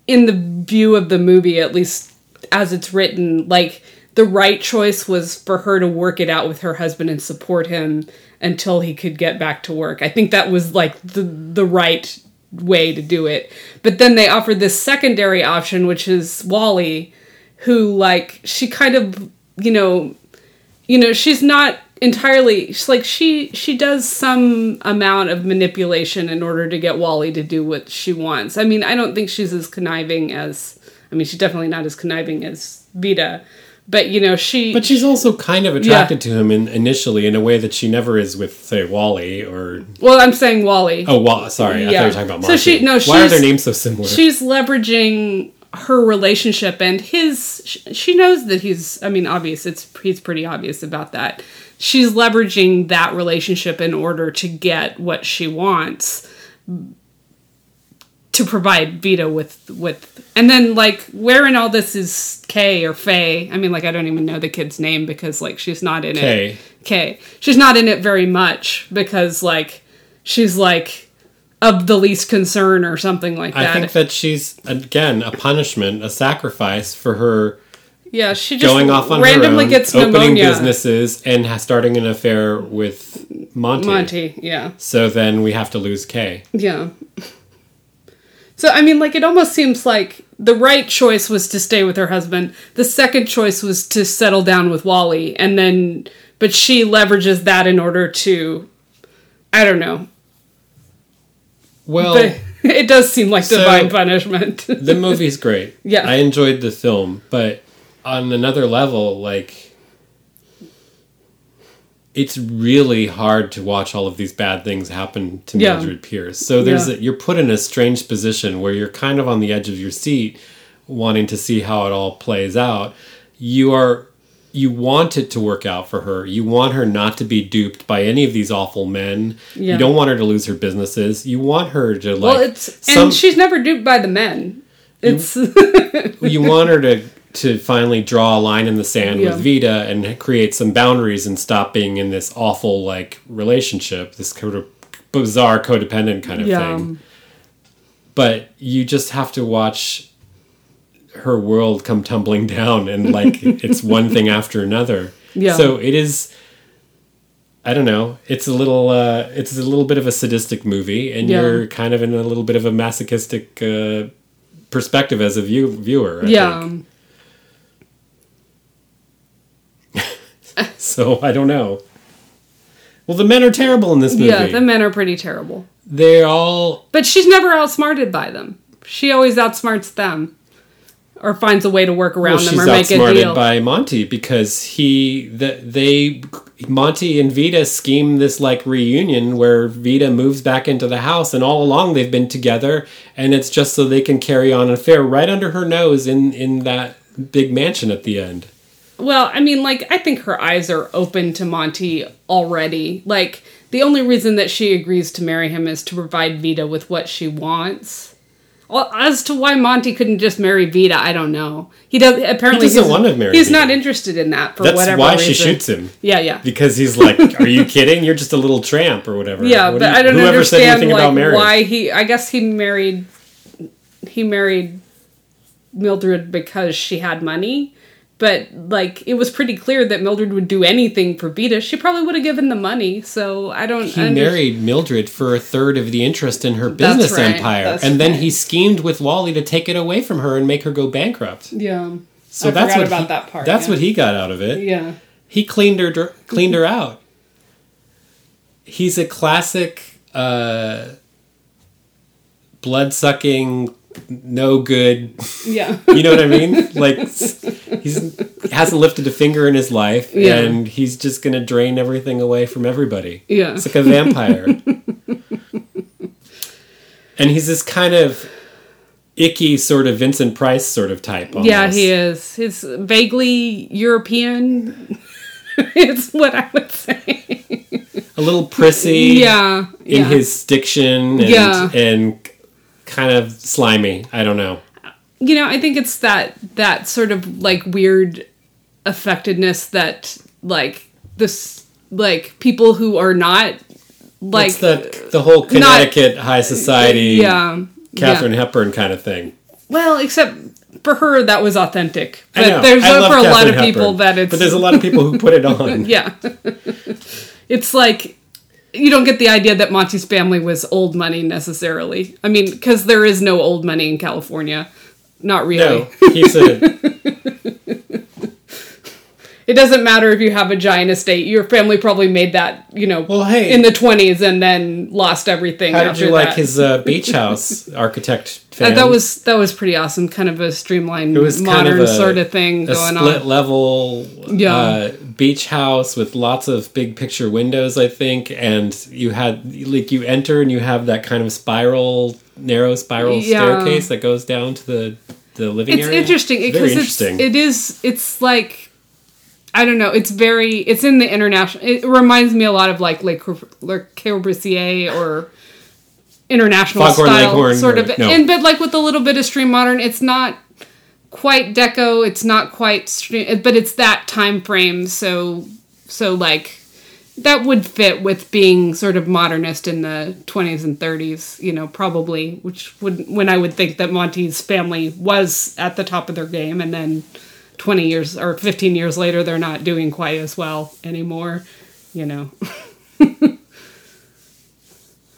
in the view of the movie, at least as it's written, like the right choice was for her to work it out with her husband and support him until he could get back to work. I think that was like the the right way to do it. But then they offered this secondary option, which is Wally, who like she kind of you know you know she's not entirely she's like she she does some amount of manipulation in order to get Wally to do what she wants. I mean, I don't think she's as conniving as I mean, she's definitely not as conniving as Veda, but you know, she but she's also kind of attracted to him in, initially in a way that she never is with, say, Wally or well, I'm saying Wally. oh, Wall. Sorry, I thought you were talking about So she- no, Why are their names so similar? she's leveraging her relationship and his she knows that he's i mean obvious it's he's pretty obvious about that she's leveraging that relationship in order to get what she wants to provide Veda with with and then like where in all this is Kay or Faye I mean like I don't even know the kid's name because like she's not in Kay. it Kay she's not in it very much because like she's like of the least concern or something like that. I think that she's again a punishment, a sacrifice for her Yeah, she just going off on randomly her own, gets opening pneumonia. businesses, and ha- starting an affair with Monty. Monty, yeah, So then we have to lose Kay. yeah. So I mean, like, it almost seems like the right choice was to stay with her husband. The second choice was to settle down with Wally, and then, but she leverages that in order to, I don't know. Well, But it does seem like So- divine punishment. the movie's great. Yeah. I enjoyed the film, but on another level, like it's really hard to watch all of these bad things happen to Yeah. Mildred Pierce. So there's Yeah. a, you're put in a strange position where you're kind of on the edge of your seat, wanting to see how it all plays out. You are you want it to work out for her. You want her not to be duped by any of these awful men. Yeah. You don't want her to lose her businesses. You want her to like well, it's and she's never duped by the men. It's you want her to to finally draw a line in the sand Yeah. with Veda and create some boundaries and stop being in this awful like relationship, this kind of bizarre codependent kind of yeah, thing. But you just have to watch her world come tumbling down and like it's one thing after another. Yeah. So it is I don't know. It's a little uh, it's a little bit of a sadistic movie, and Yeah. you're kind of in a little bit of a masochistic uh, perspective as a view, viewer. I yeah. think. So I don't know. Well, the men are terrible in this movie. Yeah, the men are pretty terrible. They're all But she's never outsmarted by them. She always outsmarts them. Or finds a way to work around well, them or make a deal. outsmarted by Monty because he that they Monty and Veda scheme this like reunion where Veda moves back into the house and all along they've been together and it's just so they can carry on an affair right under her nose in in that big mansion at the end. Well, I mean, like, I think her eyes are open to Monty already. Like, the only reason that she agrees to marry him is to provide Veda with what she wants. Well, as to why Monty couldn't just marry Veda, I don't know. He does apparently He doesn't he's- want to marry He's Veda. not interested in that for That's whatever why reason. she shoots him. Yeah, yeah. Because he's like, "Are you kidding? You're just a little tramp or whatever." Yeah, What but you- I don't understand like about why he. I guess he married. He married Mildred because she had money, but like it was pretty clear that Mildred would do anything for Veda. She probably would have given the money. So I don't. He under- married Mildred for a third of the interest in her That's business right, empire, that's and then he schemed with Wally to take it away from her and make her go bankrupt. Yeah. So I that's what about he, that part, That's yeah. what he got out of it. Yeah. He cleaned her dr- cleaned her out. He's a classic uh, blood sucking, no good. Yeah. You know what I mean? Like he's hasn't lifted a finger in his life, Yeah. and he's just gonna drain everything away from everybody. Yeah. It's like a vampire. and he's this kind of icky sort of Vincent Price sort of type. Almost. Yeah, he is. He's vaguely European. it's what I would say. A little prissy. Yeah. In yeah. his diction and, Yeah. and kind of slimy. I don't know. you know i think it's that that sort of like weird affectedness that like this like people who are not like it's the the whole Connecticut high society yeah Catherine yeah. Hepburn kind of thing. well except for her that was authentic I but know. there's I for a lot of people that it's But there's a lot of people who put it on. yeah it's like you don't get the idea that monty's family was old money necessarily. I mean because there is no old money in california. Not really. No, he's a It doesn't matter if you have a giant estate. Your family probably made that, you know, Well, hey. in the 20s and then lost everything. How did you like his uh, beach house architect? Uh, Fan? that was that was pretty awesome. Kind of a streamlined, modern kind of a, sort of thing a going split on. level Yeah. uh, beach house with lots of big picture windows, I think, and you had like you enter and you have that kind of spiral, narrow spiral Yeah. staircase that goes down to the the living It's area. interesting Very because it's interesting. it is it's like I don't know. It's very it's in the international. It reminds me a lot of like Le, Le Corbusier or international Foghorn style Leghorn sort or- of. no. And but like with a little bit of stream modern, it's not quite deco. It's not quite stream, but it's that time frame. So so like that would fit with being sort of modernist in the 20s and 30s, you know, probably, which would when I would think that Monty's family was at the top of their game and then 20 years or 15 years later they're not doing quite as well anymore, you know.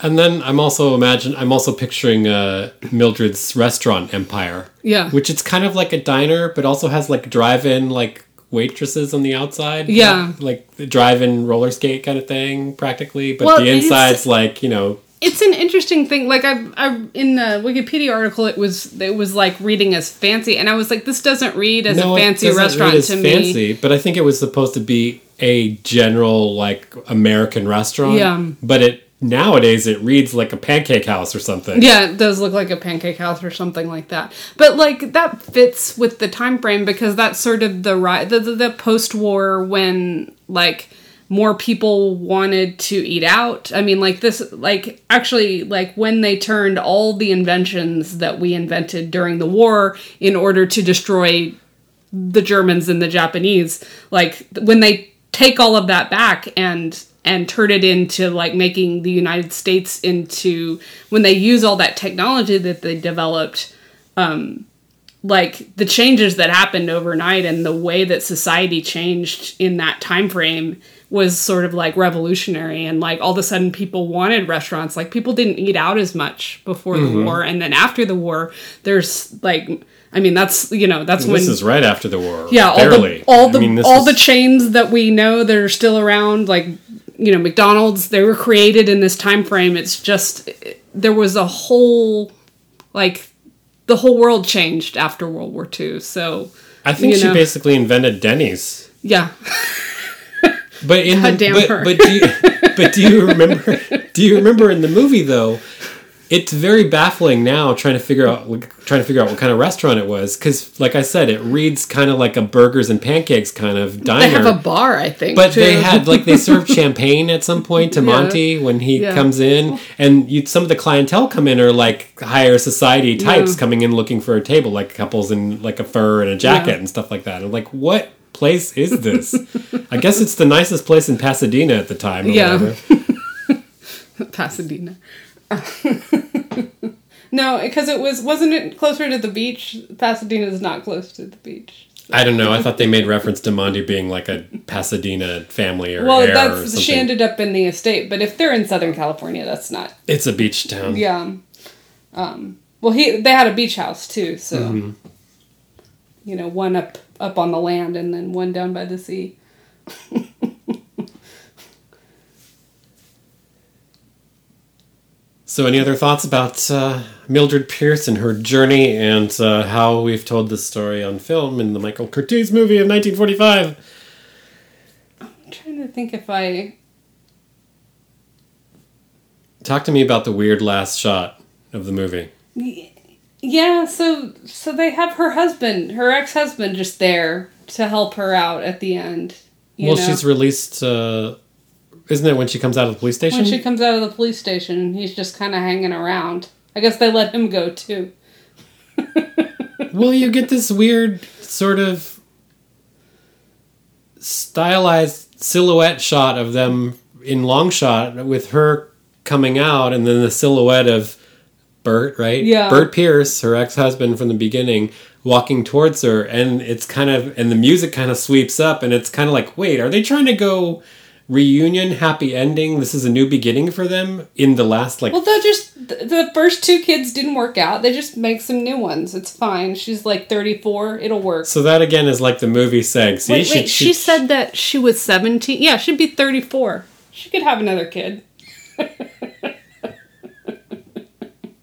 And then I'm also imagine I'm also picturing uh, Mildred's restaurant empire. Yeah. Which it's kind of like a diner, but also has like drive-in like waitresses on the outside. Yeah. Like the drive-in roller skate kind of thing, practically. But Well, the inside's like you know It's an interesting thing. Like I, I in the Wikipedia article, it was it was like reading as fancy, and I was like, this doesn't read as no, a fancy restaurant read as to me. fancy, But I think it was supposed to be a general like American restaurant. Yeah. But it nowadays it reads like a pancake house or something. Yeah, it does look like a pancake house or something like that. But like that fits with the time frame because that's sort of the right the, the, the post-war when like more people wanted to eat out. I mean like this like actually like when they turned all the inventions that we invented during the war in order to destroy the Germans and the Japanese, like when they take all of that back and and turn it into like making the United States into when they use all that technology that they developed, um, like the changes that happened overnight and the way that society changed in that time frame was sort of like revolutionary and like all of a sudden people wanted restaurants like people didn't eat out as much before Mm-hmm. the war and then after the war there's like i mean that's you know that's when This is right after the war. yeah all barely. the all I the mean, all is- the chains that we know that are still around like you know mcdonald's they were created in this time frame it's just there was a whole like the whole world changed after world war ii so I think she know. basically invented Denny's. yeah But in the, damn but, her. but do you, but do you remember do you remember in the movie though it's very baffling now trying to figure out like, trying to figure out what kind of restaurant it was cuz like I said it reads kind of like a burgers and pancakes kind of diner they have a bar i think but too. they had like they served champagne at some point to Monty when he Yeah. comes in, and you some of the clientele come in are like higher society types Yeah. coming in looking for a table, like couples in like a fur and a jacket Yeah. and stuff like that. I'm like, what place is this? I guess it's the nicest place in Pasadena at the time. Or Yeah. pasadena no because it was wasn't it closer to the beach pasadena is not close to the beach I don't know. I thought they made reference to Monty being like a Pasadena family or well heir or that's something. she ended up in the estate but if they're in southern california that's not it's a beach town. Yeah. Um, well, he they had a beach house too, so Mm-hmm. you know, one up up on the land and then one down by the sea. So, any other thoughts about uh, Mildred Pierce and her journey and uh, how we've told this story on film in the Michael Curtiz movie of 1945? I'm trying to think if I Talk to me about the weird last shot of the movie. Yeah, so so they have her husband, her ex-husband just there to help her out at the end. you well, know? she's released. Uh, isn't it when she comes out of the police station? when she comes out of the police station, he's just kind of hanging around. I guess they let him go too. well, you get this weird sort of stylized silhouette shot of them in long shot with her coming out, and then the silhouette of Bert, right? Yeah. Bert Pierce, her ex husband from the beginning, walking towards her, and it's kind of, and the music kind of sweeps up, and it's kind of like, wait, are they trying to go reunion, happy ending? This is a new beginning for them in the last, like, Well, they'll just the first two kids didn't work out. They just make some new ones. It's fine. She's like 34. It'll work. so that again is like the movie saying, see, wait, she, wait. She, said that she was 17. Yeah, she'd be 34. She could have another kid.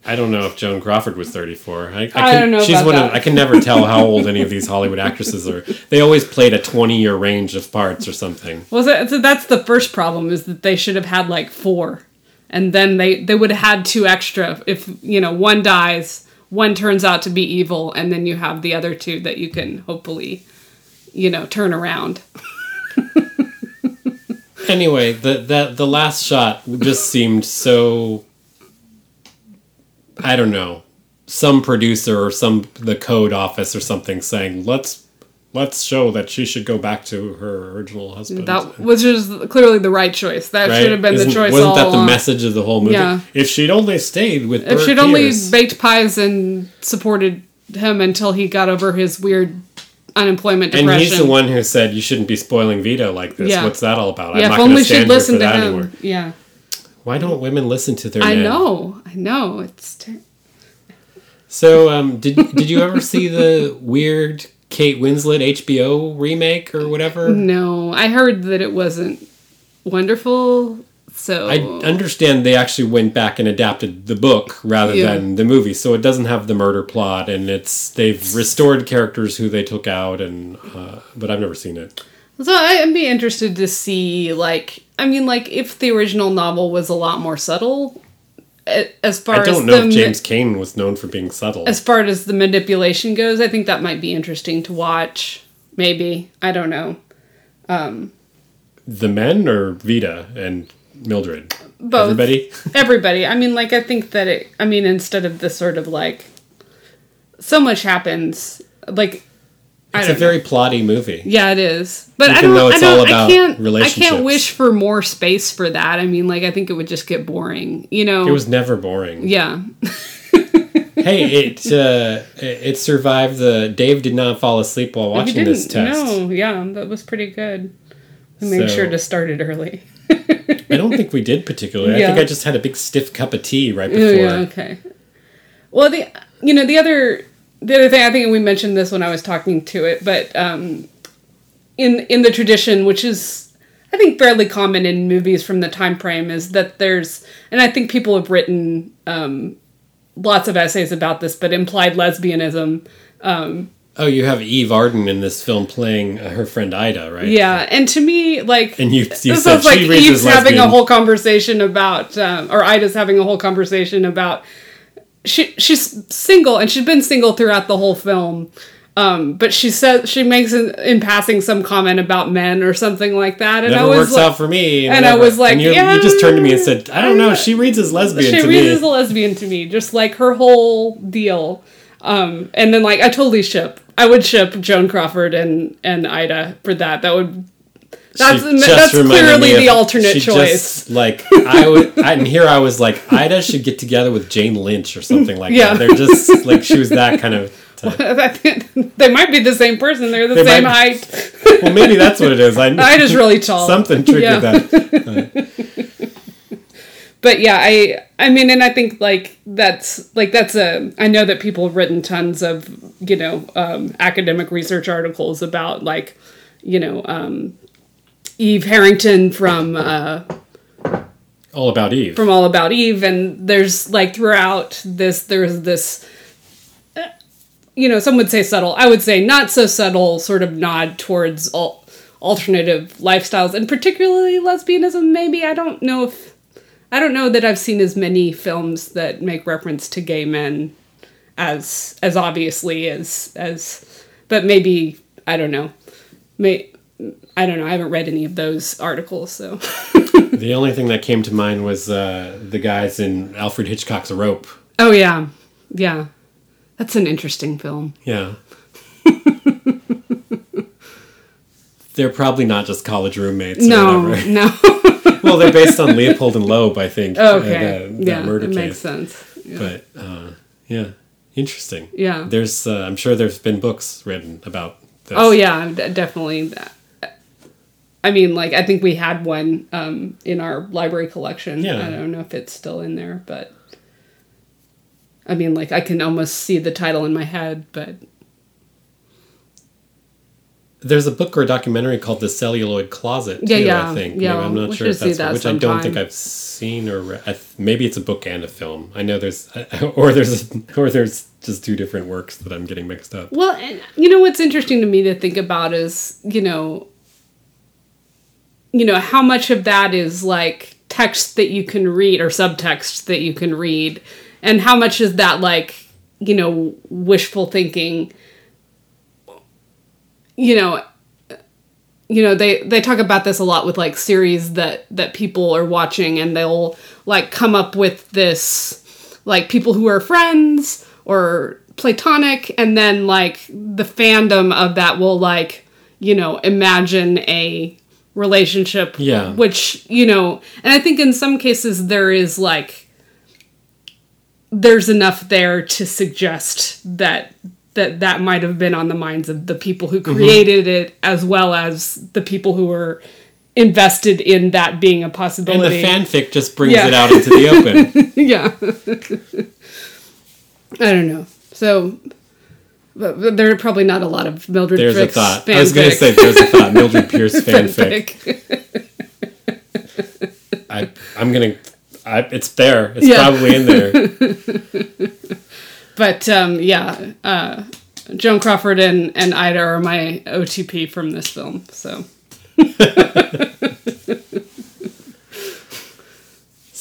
I don't know if Joan Crawford was 34. I, I, I don't know She's one Of. I can never tell how old any of these Hollywood actresses are. They always played a 20 year range of parts or something. Well, so, so that's the first problem is that they should have had like four, and then they they would have had two extra. If you know one dies, one turns out to be evil, and then you have the other two that you can hopefully, you know, turn around. Anyway, the, the, the last shot just seemed so. I don't know. Some producer or some the code office or something saying let's let's show that she should go back to her original husband. That which is clearly the right choice. That Right? should have been Isn't- the choice Wasn't all that the message of the whole movie? Yeah. If she'd only stayed with If Bert she'd only baked pies and supported him until he got over his weird unemployment depression. And he's the one who said you shouldn't be spoiling Veda like this. Yeah. What's that all about? Yeah, if not only gonna she'd stand here for to that him. anymore. Yeah, Why don't women listen to their I men? know, I know. It's ter- So, um, did did you ever see the weird Kate Winslet HBO remake or whatever? no. I heard that it wasn't wonderful. So I understand they actually went back and adapted the book rather Yeah. than the movie, so it doesn't have the murder plot, and it's they've restored characters who they took out, and uh, but I've never seen it. So I'd be interested to see, like, I mean, like, if the original novel was a lot more subtle, as far I don't as know the if James Cain was known for being subtle. as far as the manipulation goes, I think that might be interesting to watch. Maybe I don't know. Um, the men or Veda and Mildred, Both. everybody. Everybody. I mean, like, I think that it. I mean, instead of the sort of like, so much happens. Like, It's a don't very plotty movie. Yeah, it is. But I Even don't. though it's I don't. all about I can't. I can't wish for more space for that. I mean, like, I think it would just get boring. You know. It was never boring. Yeah. hey, it uh, it survived the. Dave did not fall asleep while watching this test. No. Yeah, that was pretty good. We made So- sure to start it early. I don't think we did particularly. I think I just had a big stiff cup of tea right Oh, before. yeah, okay. Well, the you know the other the other thing I think we mentioned this when I was talking to it, but um, in in the tradition, which is I think fairly common in movies from the time frame, is that there's and I think people have written um, lots of essays about this, but implied lesbianism. Oh, you have Eve Arden in this film playing uh, her friend Ida, right? Yeah, and to me, like And you, you this said sounds like Eve's as having a whole conversation about, um, or Ida's having a whole conversation about. She she's single and she's been single throughout the whole film, um, but she says she makes in, in passing some comment about men or something like that, and Never I was works like, out for me. and I was like, and you, yeah, you just turned to me and said, I don't know. She reads as lesbian she reads me. as a lesbian to me, just like her whole deal. Um, and then like I totally ship. I would ship Joan Crawford and and Ida for that. That would. That's that's clearly me the alternate choice. Just, like I would, I- and here I was like, Ida should get together with Jane Lynch or something like Yeah. that. They're just like she was that kind of. They might be the same person. They're the They same might- height. Well, maybe that's what it is. I Ida's really tall. something triggered Yeah. that. But yeah, I I mean, and I think like that's like that's a. I know that people have written tons of you know um, academic research articles about like you know um, Eve Harrington from. Uh, All about Eve. from All About Eve, and there's like throughout this, there's this, uh, you know, some would say subtle, I would say not so subtle, sort of nod towards al- alternative lifestyles, and particularly lesbianism. Maybe I don't know if I don't know that I've seen as many films that make reference to gay men as as obviously as as, but maybe I don't know, may. I don't know. I haven't read any of those articles, so The only thing that came to mind was uh, the guys in Alfred Hitchcock's Rope. Oh yeah, yeah. That's an interesting film. Yeah. they're probably not just college roommates. Or No, whatever. no. Well, they're based on Leopold and Loeb, I think. uh, okay, that, that yeah, murder it case. makes sense. Yeah. But uh, yeah, interesting. Yeah. There's, uh, I'm sure there's been books written about this. oh yeah, definitely. I mean, like I think we had one um, in our library collection. Yeah. I don't know if it's still in there, but I mean, like I can almost see the title in my head, but There's a book or a documentary called The Celluloid Closet. Yeah, too, yeah, I think. yeah, Maybe I'm not we sure if that's that which I don't think. I've seen or re- I th- maybe it's a book and a film. I know there's or there's or there's just two different works that I'm getting mixed up. Well, and you know what's interesting to me to think about is, you know, you know how much of that is like text that you can read or subtext that you can read, and how much is that like, you know, wishful thinking. You know, you know they they talk about this a lot with like series that that people are watching and they'll like come up with this like people who are friends or platonic and then like the fandom of that will like you know imagine a relationship Yeah. which you know and i think in some cases there is like there's enough there to suggest that that that might have been on the minds of the people who mm-hmm. created it as well as the people who were invested in that being a possibility. And the fanfic just brings Yeah. it out into the open. yeah i don't know so but, there are probably not a lot of mildred There's a Fix thought. I was going to say there's a thought. Mildred Pierce fanfic. fanfic. I, I'm going to. It's there. It's Yeah. probably in there. But um, yeah, uh, Joan Crawford and, and Ida are my OTP from this film. So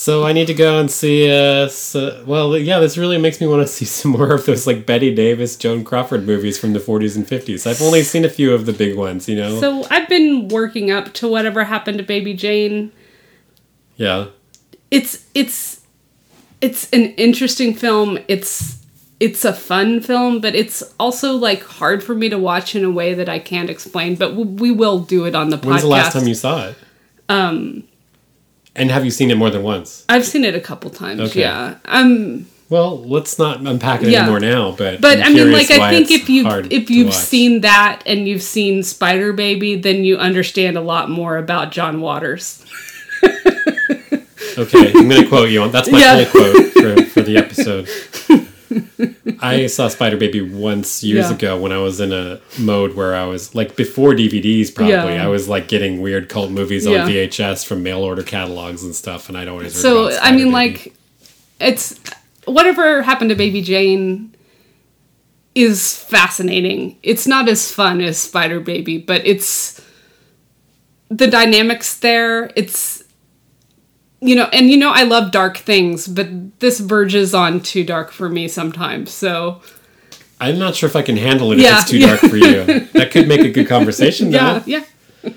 So I need to go and see. Uh, so, well, yeah, this really makes me want to see some more of those like Bette Davis, Joan Crawford movies from the 40s and 50s. I've only seen a few of the big ones, you know. so I've been working up to whatever happened to Baby Jane. yeah, It's it's it's an interesting film. It's it's a fun film, but it's also like hard for me to watch in a way that I can't explain. But we, we will do it on the podcast. when's the last time you saw it? Um, and have you seen it more than once? I've seen it a couple times. Okay. Yeah. Um Well, let's not unpack it Yeah. anymore now. But But I'm I mean, like, I think if you if you've seen that and you've seen Spider Baby, then you understand a lot more about John Waters. Okay, I'm going to quote you on. That's my Yeah. full quote for, for the episode. I saw Spider Baby once years Yeah. ago when I was in a mode where I was like before DVDs. Probably Yeah. I was like getting weird cult movies Yeah. on VHS from mail order catalogs and stuff, and I'd always So I mean, Spider-Baby. like, it's whatever happened to Baby Jane is fascinating. It's not as fun as Spider Baby, but it's the dynamics there. It's you know, and you know, I love dark things, but this verges on too dark for me sometimes. So I'm not sure if I can handle it Yeah, if it's too yeah. dark for you. That could make a good conversation, though. yeah, yeah.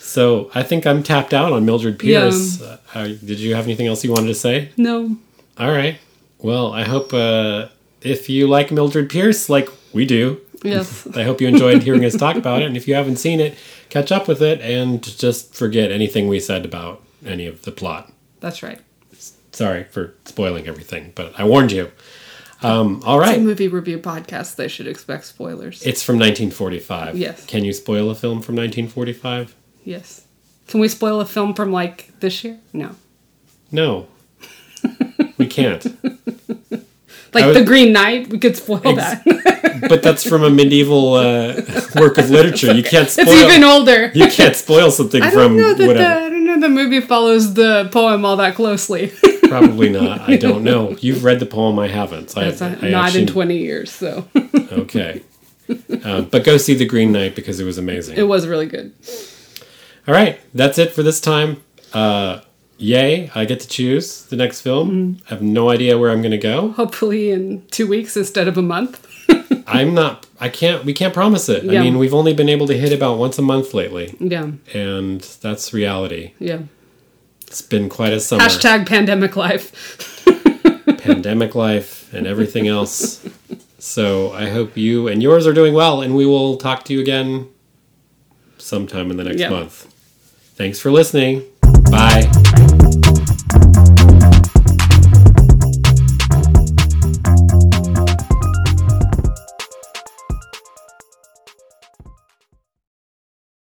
So I think I'm tapped out on Mildred Pierce. Uh, uh, did you have anything else you wanted to say? No, All right. Well, I hope uh, if you like Mildred Pierce, like we do, yes, I hope you enjoyed hearing us talk about it. And if you haven't seen it, catch up with it and just forget anything we said about any of the plot. that's right. Sorry for spoiling everything, but I warned you. Um, all It's a movie review podcast. They should expect spoilers. It's from 1945. Yes. Can you spoil a film from 1945? yes. Can we spoil a film from like this year? No. No. we can't. Like was- The Green Knight, we could spoil Ex- that. But that's from a medieval uh, work of literature. You can't spoil. it's even older. You can't spoil something I from don't know that the, whatever. I don't know the movie follows the poem all that closely. Probably not. I don't know. You've read the poem. I haven't. I, That's not I in actually- twenty years, so Okay. Uh, but go see The Green Knight because it was amazing. it was really good. All right. That's it for this time. Uh, yay. I get to choose the next film. Mm-hmm. I have no idea where I'm going to go. Hopefully in two weeks instead of a month. I'm not, I can't, we can't promise it. I mean, we've only been able to hit about once a month lately, Yeah, and that's reality. yeah. It's been quite a summer. Hashtag pandemic life. pandemic life and everything else. So I hope you and yours are doing well, and we will talk to you again sometime in the next Yeah. month. Thanks for listening. Bye.